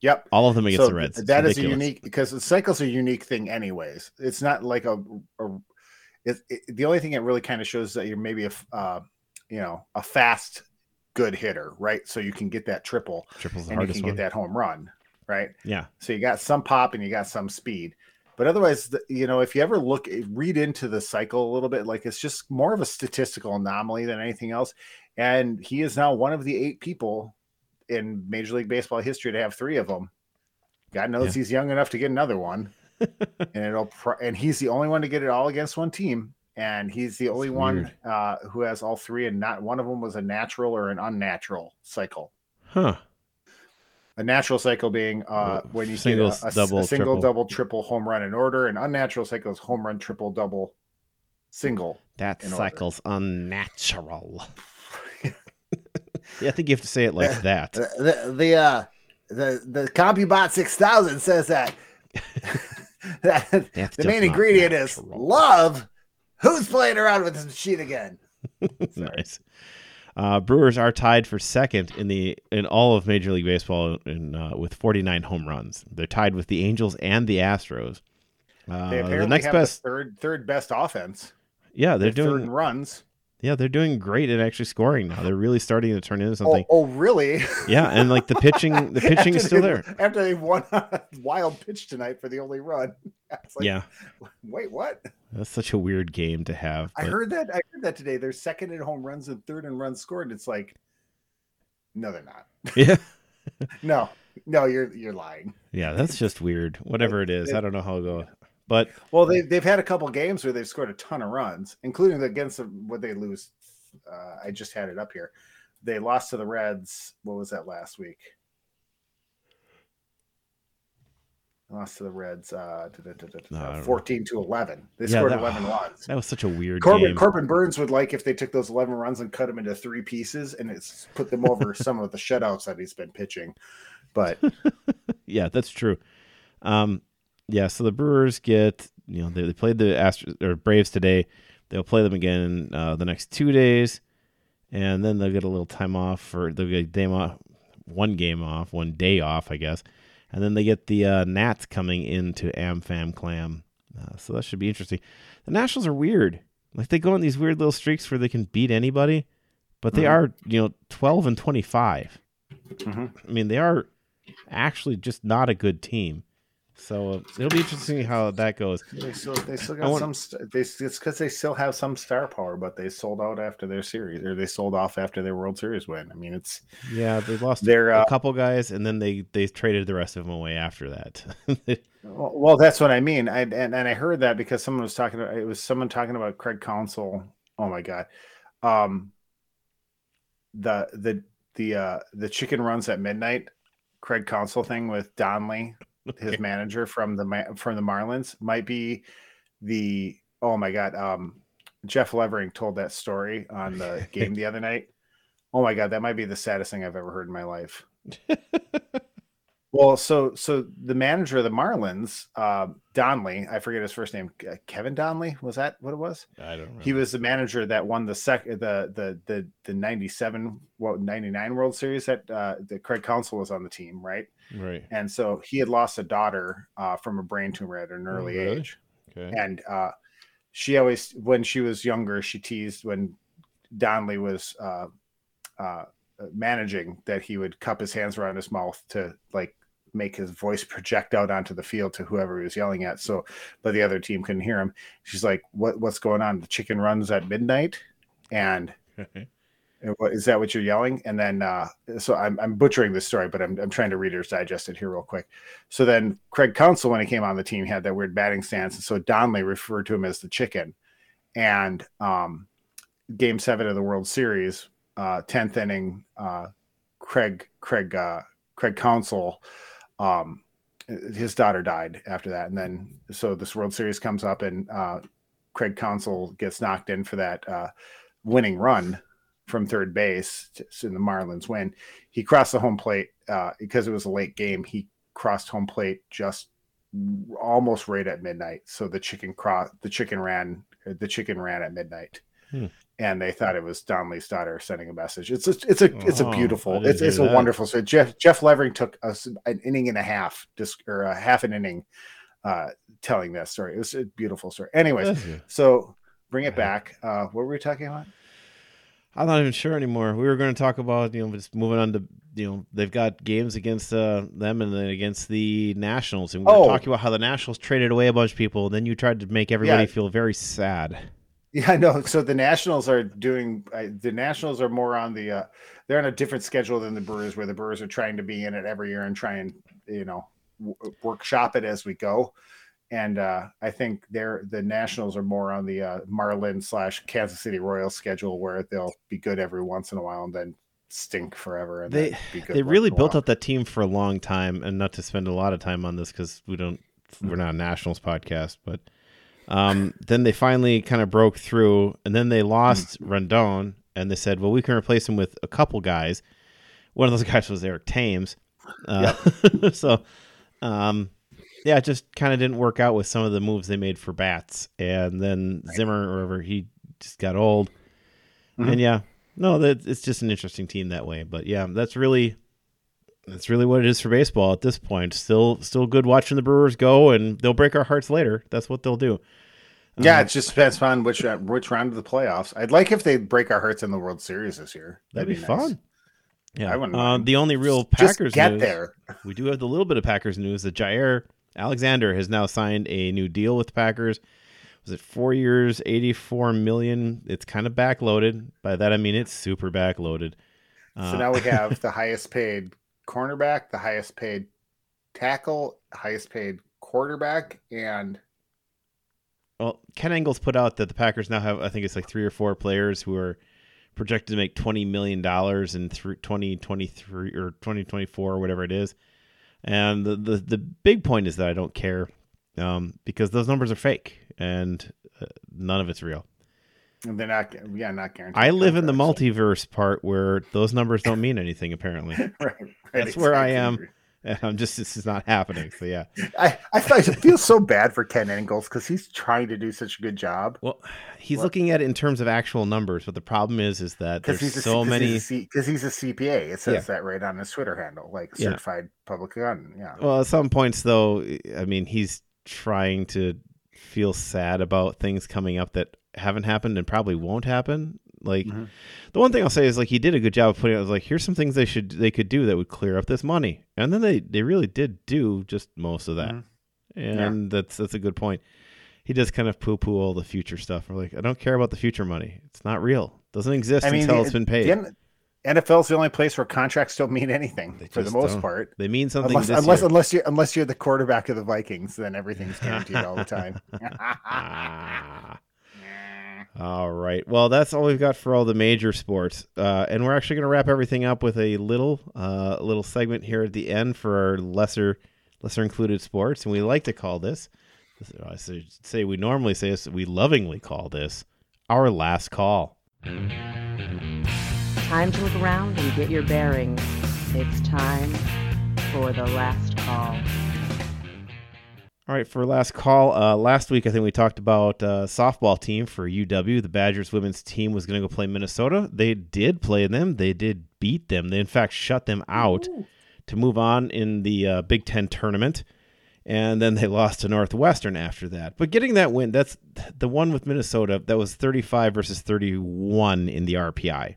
Yep. All of them against so the Reds. It's that ridiculous. is a unique because the cycle's a unique thing, anyways. It's not like a, a it, it, the only thing it really kind of shows that you're maybe a, uh, you know, a fast, good hitter, right? So you can get that triple, Triple's and you can one. get that home run, right? Yeah. So you got some pop and you got some speed, but otherwise, you know, if you ever look, read into the cycle a little bit, like it's just more of a statistical anomaly than anything else. And he is now one of the eight people in Major League Baseball history to have three of them. God knows yeah. he's young enough to get another one, and it'll pro- and he's the only one to get it all against one team, and he's the only one uh, who has all three, and not one of them was a natural or an unnatural cycle. Huh. A natural cycle being uh, when you Singles, get a, a, double, a single, triple. double, triple home run in order. An unnatural cycle is home run, triple, double, single. That cycle's order. unnatural. Yeah, I think you have to say it like that. The the the, uh, the, the CompuBot six thousand says that, that the main ingredient natural. is love. Who's playing around with this machine again? nice. Uh, Brewers are tied for second in the in all of Major League Baseball in, uh, with 49 home runs. They're tied with the Angels and the Astros. Uh, they apparently the next have best the third third best offense. Yeah, they're doing runs. Yeah, they're doing great at actually scoring now. They're really starting to turn into oh, something. Oh, oh really? Yeah, and like the pitching, the pitching is still they, there. After they won a wild pitch tonight for the only run. Like, yeah. Wait, what? That's such a weird game to have. But... I heard that. I heard that today. They're second in home runs and third in runs scored. It's like, no, they're not. Yeah. no, no, you're you're lying. Yeah, that's just weird. Whatever it is, I don't know how it'll go. But well, they they've had a couple games where they've scored a ton of runs, including against what they lose. Uh, I just had it up here. They lost to the Reds. What was that last week? lost to the Reds uh, no, 14 to 11. They yeah, scored that, 11 runs. That was such a weird Corbin, game. Corbin Burnes would like if they took those 11 runs and cut them into three pieces and it's put them over some of the shutouts that he's been pitching. But yeah, that's true. Um, yeah, so the Brewers get, you know, they, they played the Astros or Braves today. They'll play them again uh, the next two days, and then they'll get a little time off for they'll get a game off, one game off, one day off, I guess and then they get the uh, Nats coming into AmFam Clam. Uh, so that should be interesting. The Nationals are weird. Like they go on these weird little streaks where they can beat anybody, but they mm-hmm. are, you know, 12 and 25. Mm-hmm. I mean, they are actually just not a good team. So uh, it'll be interesting how that goes. They still, they still got want, some. They, it's because they still have some star power, but they sold out after their series, or they sold off after their World Series win. I mean, it's yeah, they lost their, a uh, couple guys, and then they they traded the rest of them away after that. well, well, that's what I mean. I and, and I heard that because someone was talking about it was someone talking about Craig Counsell. Oh my god, um, the the the uh the chicken runs at midnight. Craig Counsell thing with Donley his manager from the from the Marlins might be the oh my god um Jeff Levering told that story on the game the other night. Oh my god, that might be the saddest thing I've ever heard in my life. well, so so the manager of the Marlins, uh, Donley, I forget his first name, Kevin Donley, was that what it was? I don't. Remember. He was the manager that won the sec the the the the ninety seven what ninety nine World Series that uh, that Craig Counsell was on the team, right? Right. And so he had lost a daughter uh, from a brain tumor at an early oh, really? age. Okay. And uh, she always, when she was younger, she teased when Donley was uh, uh, managing that he would cup his hands around his mouth to like make his voice project out onto the field to whoever he was yelling at. So, but the other team couldn't hear him. She's like, "What? What's going on? The chicken runs at midnight." And Is that what you're yelling? And then, uh, so I'm, I'm butchering this story, but I'm, I'm trying to Reader's Digest it here real quick. So then Craig Counsell, when he came on the team, had that weird batting stance. And so Donley referred to him as the chicken. And um, game seven of the World Series, uh, 10th inning, uh, Craig, Craig, uh, Craig Counsell, um, his daughter died after that. And then, so this World Series comes up and uh, Craig Counsell gets knocked in for that uh, winning run from third base in the Marlins win. He crossed the home plate uh, because it was a late game. He crossed home plate just almost right at midnight. So the chicken cross the chicken ran the chicken ran at midnight. Hmm. And they thought it was Don Donley's daughter sending a message. It's a, it's a, it's a oh, beautiful, it's, it's a wonderful. So Jeff, Jeff Levering took us an inning and a half, disc, or a half an inning, uh, telling that story. It was a beautiful story. Anyways, so bring it back. Uh, what were we talking about? I'm not even sure anymore. We were going to talk about you know just moving on to you know they've got games against uh, them and then against the Nationals, and we were oh. talking about how the Nationals traded away a bunch of people. And then you tried to make everybody yeah. feel very sad. Yeah, I know. So the Nationals are doing. Uh, the Nationals are more on the. Uh, they're on a different schedule than the Brewers, where the Brewers are trying to be in it every year and try and you know w- workshop it as we go and uh, I think they're the Nationals are more on the uh, Marlin slash Kansas City Royals schedule where they'll be good every once in a while and then stink forever. And they they really built up that team for a long time, and not to spend a lot of time on this because we don't we're not a Nationals podcast, but um, then they finally kind of broke through, and then they lost mm. Rendon, and they said, well, we can replace him with a couple guys. One of those guys was Eric Thames. Uh, yep. so. Um, yeah, it just kind of didn't work out with some of the moves they made for bats, and then Zimmer or whatever he just got old, mm-hmm. and yeah, no, that it's just an interesting team that way. But yeah, that's really that's really what it is for baseball at this point. Still, still good watching the Brewers go, and they'll break our hearts later. That's what they'll do. Yeah, um, it just depends on which uh, which round of the playoffs. I'd like if they break our hearts in the World Series this year. That'd, That'd be, be nice. fun. Yeah, I wouldn't. Uh, the only real Packers just get news, there. we do have the little bit of Packers news that Jaire Alexander has now signed a new deal with the Packers. Was it four years, eighty-four million? It's kind of backloaded. By that I mean it's super backloaded. So uh, now we have the highest paid cornerback, the highest paid tackle, highest paid quarterback, and well, Ken Ingalls put out that the Packers now have, I think it's like three or four players who are projected to make twenty million dollars in th- twenty twenty three or twenty twenty four or whatever it is. And the, the, the big point is that I don't care um, because those numbers are fake and uh, none of it's real. They're not, yeah, not guaranteed. I live in the multiverse part where those numbers don't mean anything. Apparently, right, right, That's exactly. where I am. I'm just this is not happening. So yeah, I I feel so bad for Ken Ingalls because he's trying to do such a good job. Well, he's what? looking at it in terms of actual numbers, but the problem is is that there's he's a, so many because he's, he's, a CPA. It says yeah. that right on his Twitter handle, like certified yeah. public gun. Yeah. Well, at some points though, I mean, he's trying to feel sad about things coming up that haven't happened and probably won't happen. Like mm-hmm. the one thing I'll say is like he did a good job of putting it was like here's some things they should they could do that would clear up this money. And then they they really did do just most of that. Mm-hmm. And yeah. that's that's a good point. He does kind of poo poo all the future stuff. We're like, I don't care about the future money. It's not real. It doesn't exist I mean, until the, it's been paid. The, NFL's the only place where contracts don't mean anything they for the most don't. part. They mean something unless unless, unless you unless you're the quarterback of the Vikings, then everything's guaranteed all the time. All right. Well, that's all we've got for all the major sports, uh, and we're actually going to wrap everything up with a little, uh, little segment here at the end for our lesser, lesser included sports, and we like to call this. I say we normally say this. We lovingly call this our last call. Time to look around and get your bearings. It's time for the last call. All right, for last call, uh, last week I think we talked about uh, softball team for UW. The Badgers women's team was going to go play Minnesota. They did play them. They did beat them. They in fact shut them out Ooh. to move on in the uh, Big Ten tournament, and then they lost to Northwestern after that. But getting that win, that's the one with Minnesota. That was 35 versus 31 in the RPI.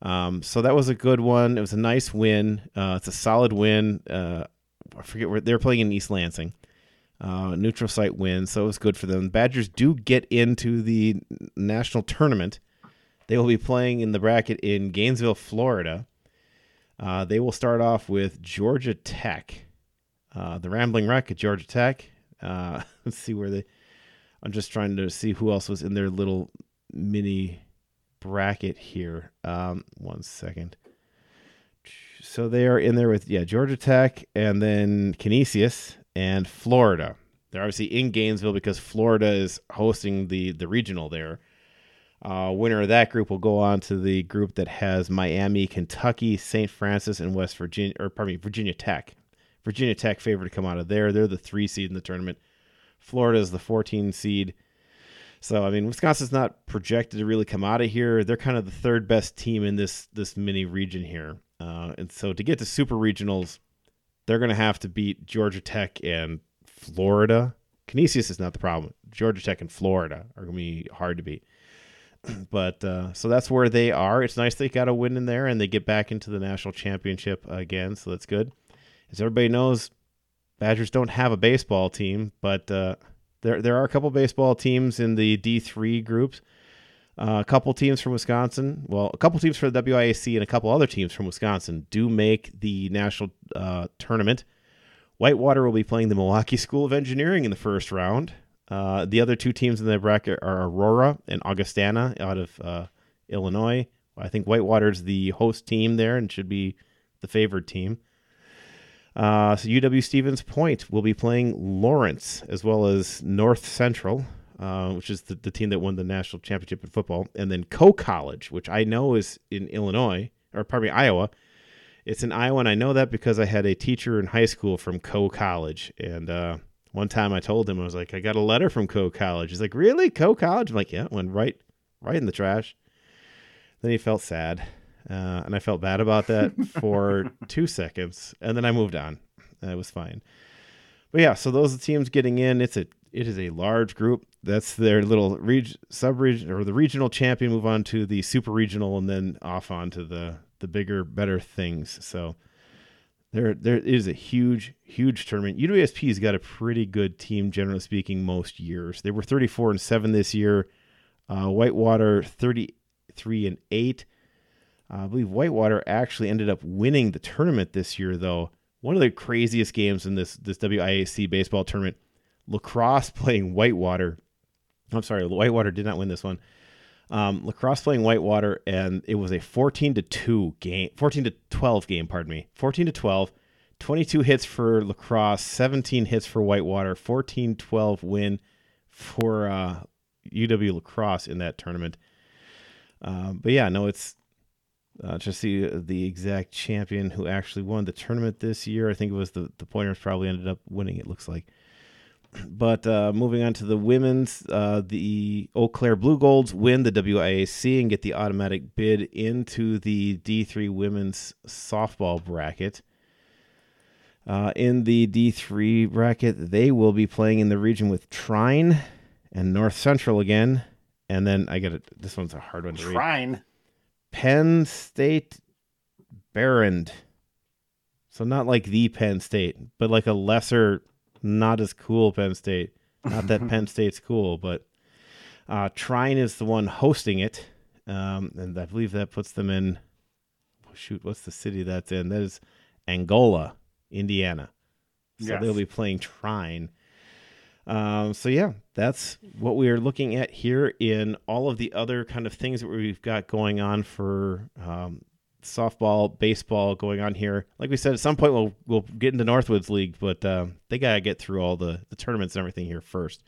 Um, so that was a good one. It was a nice win. Uh, it's a solid win. Uh, I forget where they're playing in East Lansing uh, neutral site win, so it was good for them. Badgers do get into the national tournament. They will be playing in the bracket in Gainesville, Florida. Uh, they will start off with Georgia Tech, uh, the Rambling Wreck at Georgia Tech. Uh, let's see where they. I'm just trying to see who else was in their little mini bracket here. Um, one second. So they are in there with yeah Georgia Tech and then Canisius and Florida. They're obviously in Gainesville because Florida is hosting the the regional there. Uh, winner of that group will go on to the group that has Miami, Kentucky, St. Francis, and West Virginia, or pardon me, Virginia Tech. Virginia Tech favored to come out of there. They're the three seed in the tournament. Florida is the 14 seed. So I mean, Wisconsin's not projected to really come out of here. They're kind of the third best team in this this mini region here. Uh, and so to get to super regionals, they're going to have to beat Georgia Tech and Florida. Canisius is not the problem. Georgia Tech and Florida are going to be hard to beat. but uh, so that's where they are. It's nice they got a win in there and they get back into the national championship again. So that's good. As everybody knows, Badgers don't have a baseball team, but uh, there there are a couple baseball teams in the D three groups. Uh, a couple teams from Wisconsin, well, a couple teams for the WIAC and a couple other teams from Wisconsin do make the national uh, tournament. Whitewater will be playing the Milwaukee School of Engineering in the first round. Uh, the other two teams in the bracket are Aurora and Augustana out of uh, Illinois. I think Whitewater's the host team there and should be the favored team. Uh, so UW Stevens Point will be playing Lawrence as well as North Central uh, which is the, the team that won the national championship in football, and then Coe College, which I know is in Illinois or pardon me Iowa. It's in Iowa, and I know that because I had a teacher in high school from Coe College, and uh, one time I told him I was like, I got a letter from Coe College. He's like, really, Coe College? I'm like, yeah, went right, right in the trash. Then he felt sad, uh, and I felt bad about that for two seconds, and then I moved on. It was fine. But yeah, so those are the teams getting in. It's a it is a large group. That's their little reg- sub region or the regional champion. Move on to the super regional, and then off on to the the bigger, better things. So there there is a huge, huge tournament. UWSP's got a pretty good team, generally speaking, most years. They were 34 and seven this year. Uh, Whitewater 33 and eight. Uh, I believe Whitewater actually ended up winning the tournament this year, though. One of the craziest games in this this WIAC baseball tournament La Crosse playing Whitewater. I'm sorry, Whitewater did not win this one. Um, La Crosse playing Whitewater, and it was a 14 to two game, 14 to 12 game. Pardon me, 14 to 12. 22 hits for La Crosse, 17 hits for Whitewater, 14 12 win for uh, UW La Crosse in that tournament. Uh, but yeah, no, it's uh, to see the exact champion who actually won the tournament this year. I think it was the, the Pointers probably ended up winning, it looks like. But uh, moving on to the women's, uh, the Eau Claire Blugolds win the WIAC and get the automatic bid into the D3 women's softball bracket. Uh, in the D3 bracket, they will be playing in the region with Trine and North Central again. And then I get it. This one's a hard one to read. Trine. Penn State Behrend. So not like the Penn State, but like a lesser not as cool Penn State. Not that Penn State's cool, but uh, Trine is the one hosting it, um, and I believe that puts them in. Shoot, what's the city that's in? That is Angola, Indiana. So yes. they'll be playing Trine. Um, so yeah, that's what we are looking at here in all of the other kind of things that we've got going on for um, softball, baseball going on here. Like we said, at some point we'll we'll get into Northwoods League, but uh, they gotta get through all the the tournaments and everything here first.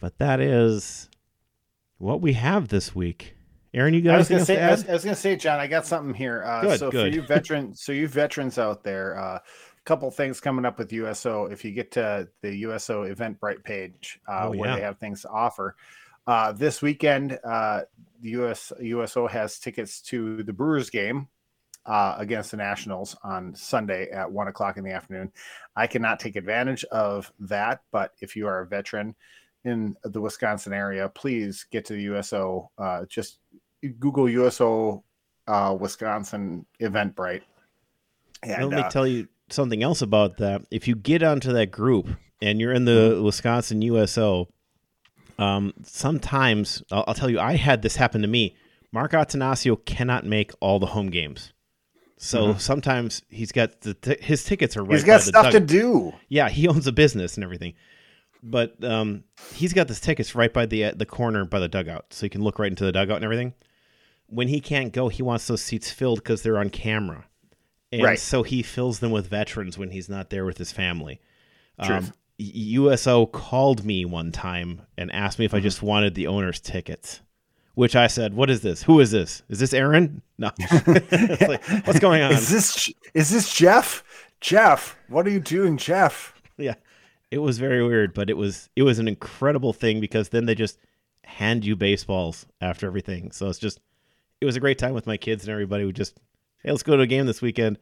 But that is what we have this week. Aaron, you guys? I was gonna say, I was, I was, gonna say, John, I got something here. Uh, good, so good. for you veterans, so you veterans out there, a uh, couple things coming up with USO. If you get to the USO Eventbrite page, uh, oh, where yeah. they have things to offer. Uh, this weekend, uh, the US USO has tickets to the Brewers game uh, against the Nationals on Sunday at one o'clock in the afternoon. I cannot take advantage of that, but if you are a veteran in the Wisconsin area, please get to the USO. Uh, just Google USO uh, Wisconsin Eventbrite. And, Let me uh, tell you something else about that. If you get onto that group and you're in the mm-hmm. Wisconsin USO, um, sometimes I'll, I'll, tell you, I had this happen to me. Mark Attanasio cannot make all the home games, so mm-hmm. sometimes he's got the t- his tickets are right. He's got stuff to do. Yeah, he owns a business and everything, but um, he's got his tickets right by the uh, the corner by the dugout, so he can look right into the dugout and everything. When he can't go, he wants those seats filled because they're on camera, and right. so he fills them with veterans when he's not there with his family. Um, USO called me one time and asked me if I mm-hmm. just wanted the owner's tickets. Which I said, "What is this? Who is this? Is this Aaron? No. like, what's going on? Is this is this Jeff? Jeff, what are you doing, Jeff?" Yeah, it was very weird, but it was it was an incredible thing because then they just hand you baseballs after everything. So it's just it was a great time with my kids and everybody. We just hey, let's go to a game this weekend.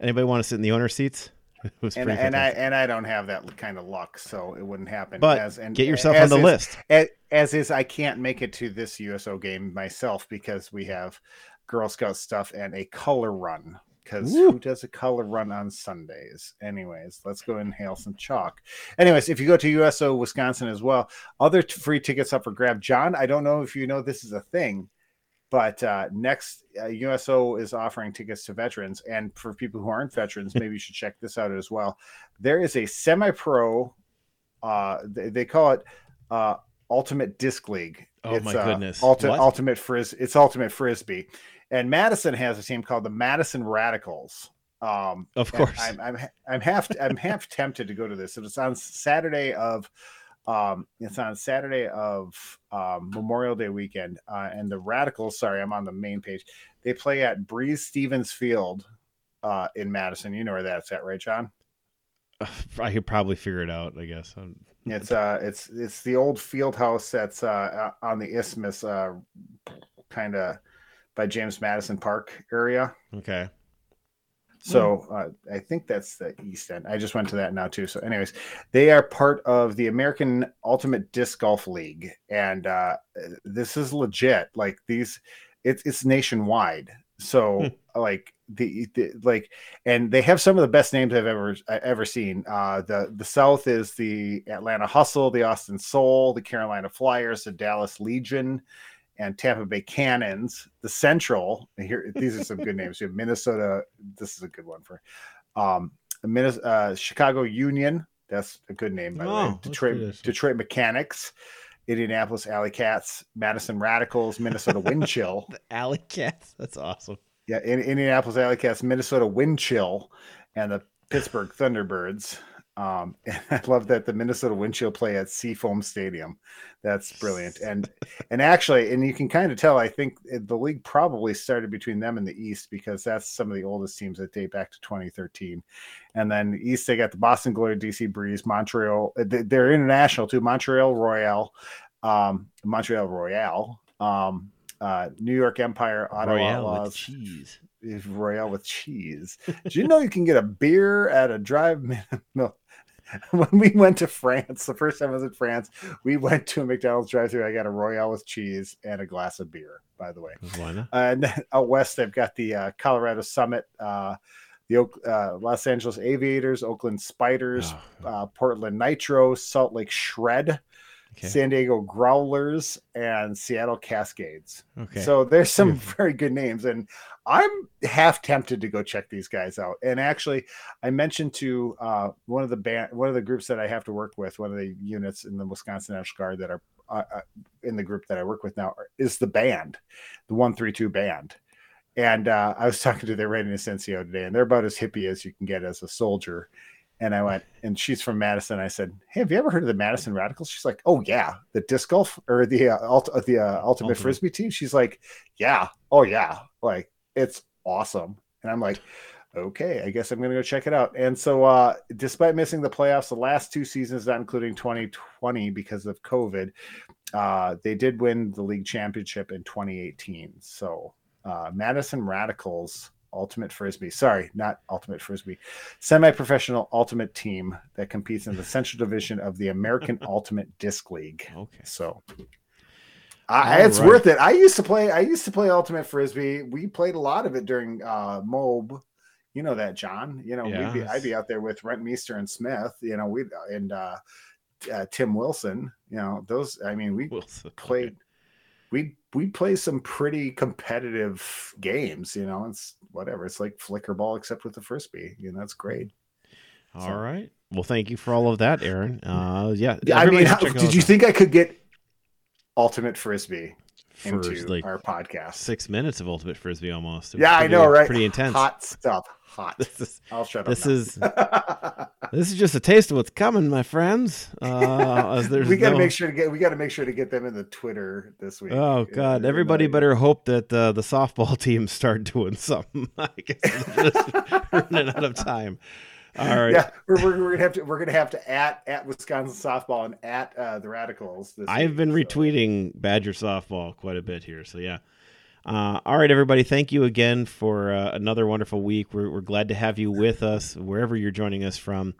Anybody want to sit in the owner seats? and, and I and I don't have that kind of luck, so it wouldn't happen. But as, and, get yourself on the is, list. As, as, is, I can't make it to this USO game myself because we have Girl Scout stuff and a color run. Because who does a color run on Sundays? Anyways, let's go inhale some chalk. Anyways, if you go to USO Wisconsin as well, other t- free tickets up for grab. John, I don't know if you know this is a thing but uh, next, uh, USO is offering tickets to veterans, and for people who aren't veterans, maybe you should check this out as well. There is a semi-pro. Uh, they, they call it uh, Ultimate Disc League. Oh it's, my uh, goodness! Ulti- ultimate fris. It's Ultimate Frisbee, and Madison has a team called the Madison Radicals. Um, of course, I'm, I'm I'm half I'm half tempted to go to this. It's on Saturday of um, it's on Saturday of um, Memorial Day weekend, uh, and the Radicals. Sorry, I'm on the main page. They play at Breese Stevens Field uh, in Madison. You know where that's at, right, John? I could probably figure it out. I guess. It's uh, it's it's the old field house that's uh, on the Isthmus, uh, kind of by James Madison Park area. Okay. So uh, I think that's the East End. I just went to that now too. So, anyways, they are part of the American Ultimate Disc Golf League, and uh, this is legit. Like these, it's it's nationwide. So hmm. like the, the, like, and they have some of the best names I've ever ever seen. Uh, the the South is the Atlanta Hustle, the Austin Soul, the Carolina Flyers, the Dallas Legion and Tampa Bay Cannons. The Central here, these are some good names. You have Minnesota. This is a good one for um, Minnesota, uh, Chicago Union. That's a good name by the oh, way. Detroit Detroit Mechanics. Indianapolis Alley Cats, Madison Radicals, Minnesota Wind Chill. the Alley Cats, that's awesome. Yeah, in, Indianapolis Alley Cats, Minnesota Wind Chill, and the Pittsburgh Thunderbirds. Um, and I love that the Minnesota Wind Chill play at Seafoam Stadium. That's brilliant. And and actually, and you can kind of tell. I think the league probably started between them and the East because that's some of the oldest teams that date back to 2013. And then the East, they got the Boston Glory, DC Breeze, Montreal. Uh, they're international too. Montreal Royal, um, Montreal Royal, um, uh, New York Empire, Ottawa Royale with cheese. Royale with cheese. Do you know you can get a beer at a drive? No, when we went to France, the first time I was in France, we went to a McDonald's drive-thru. I got a Royale with cheese and a glass of beer. By the way, Why not? and then out west, they've got the uh, Colorado Summit, uh, the uh, Los Angeles Aviators, Oakland Spiders, Oh, uh, Portland Nitro, Salt Lake Shred, okay. San Diego Growlers, and Seattle Cascades. okay. So there's some very good names, and I'm half tempted to go check these guys out. And actually, I mentioned to uh, one of the band, one of the groups that I have to work with, one of the units in the Wisconsin National Guard that are uh, uh, in the group that I work with now is the band, the One Three Two band. And uh, I was talking to their readiness NCO today, and they're about as hippie as you can get as a soldier. And I went, and she's from Madison. I said, "Hey, have you ever heard of the Madison Radicals?" She's like, "Oh yeah, the disc golf or the uh, ult- uh, the uh, ultimate, Ultimate. frisbee team." She's like, "Yeah, oh yeah, like it's awesome." And I'm like, "Okay, I guess I'm gonna go check it out." And so, uh, despite missing the playoffs the last two seasons, not including 2020 because of COVID, uh, they did win the league championship in 2018. So, uh, Madison Radicals. Ultimate Frisbee. Sorry, not Ultimate Frisbee. Semi professional ultimate team that competes in the Central Division of the American Ultimate Disc League. okay. So I, it's right. worth it. I used to play. I used to play ultimate frisbee. We played a lot of it during uh, Mob. You know that, John. You know, we'd be, I'd be out there with Rent Rentmeester and Smith. You know, we and uh, uh, Tim Wilson. You know, those. I mean, we Wilson. played. We we play some pretty competitive games. You know, it's whatever. It's like flicker ball except with the frisbee. You know, it's great. All So- right. Well, thank you for all of that, Aaron. Uh, yeah. I mean, how, did you think I could get ultimate frisbee into like our podcast? six minutes of ultimate frisbee almost? Yeah, I know, right? Pretty intense. Hot stuff. Hot. This is I'll shut this up. is this is just a taste of what's coming, my friends. Uh, we got to no- make sure to get. We got to make sure to get them in the Twitter this week. Oh God! Everybody better hope that uh, the softball team start doing something. I guess just running out of time. All right. Yeah, we're, we're, we're gonna have to. We're gonna have to at at Wisconsin softball and at uh, the Radicals. This I've week, been so. retweeting Badger softball quite a bit here, so yeah. Uh, all right, everybody. Thank you again for uh, another wonderful week. We're, we're glad to have you with us wherever you're joining us from.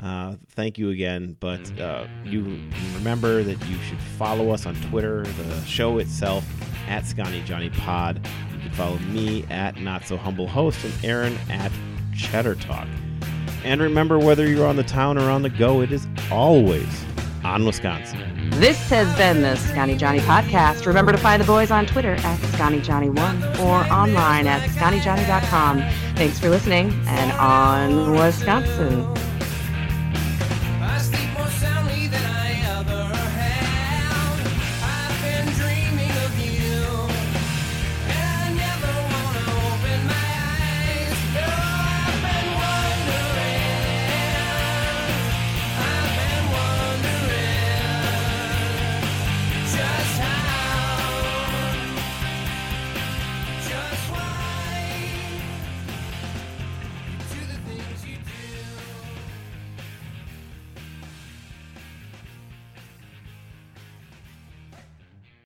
Uh, thank you again. But uh, you remember that you should follow us on Twitter, the show itself at Scotty Johnny Pod. You can follow me at Not So Humble Host and Aaron at Cheddar Talk. And remember, whether you're on the town or on the go, it is always on Wisconsin. This has been the Scotty Johnny podcast. Remember to find the boys on Twitter at ScottyJohnny1 or online at ScottyJohnny.com. Thanks for listening and on Wisconsin.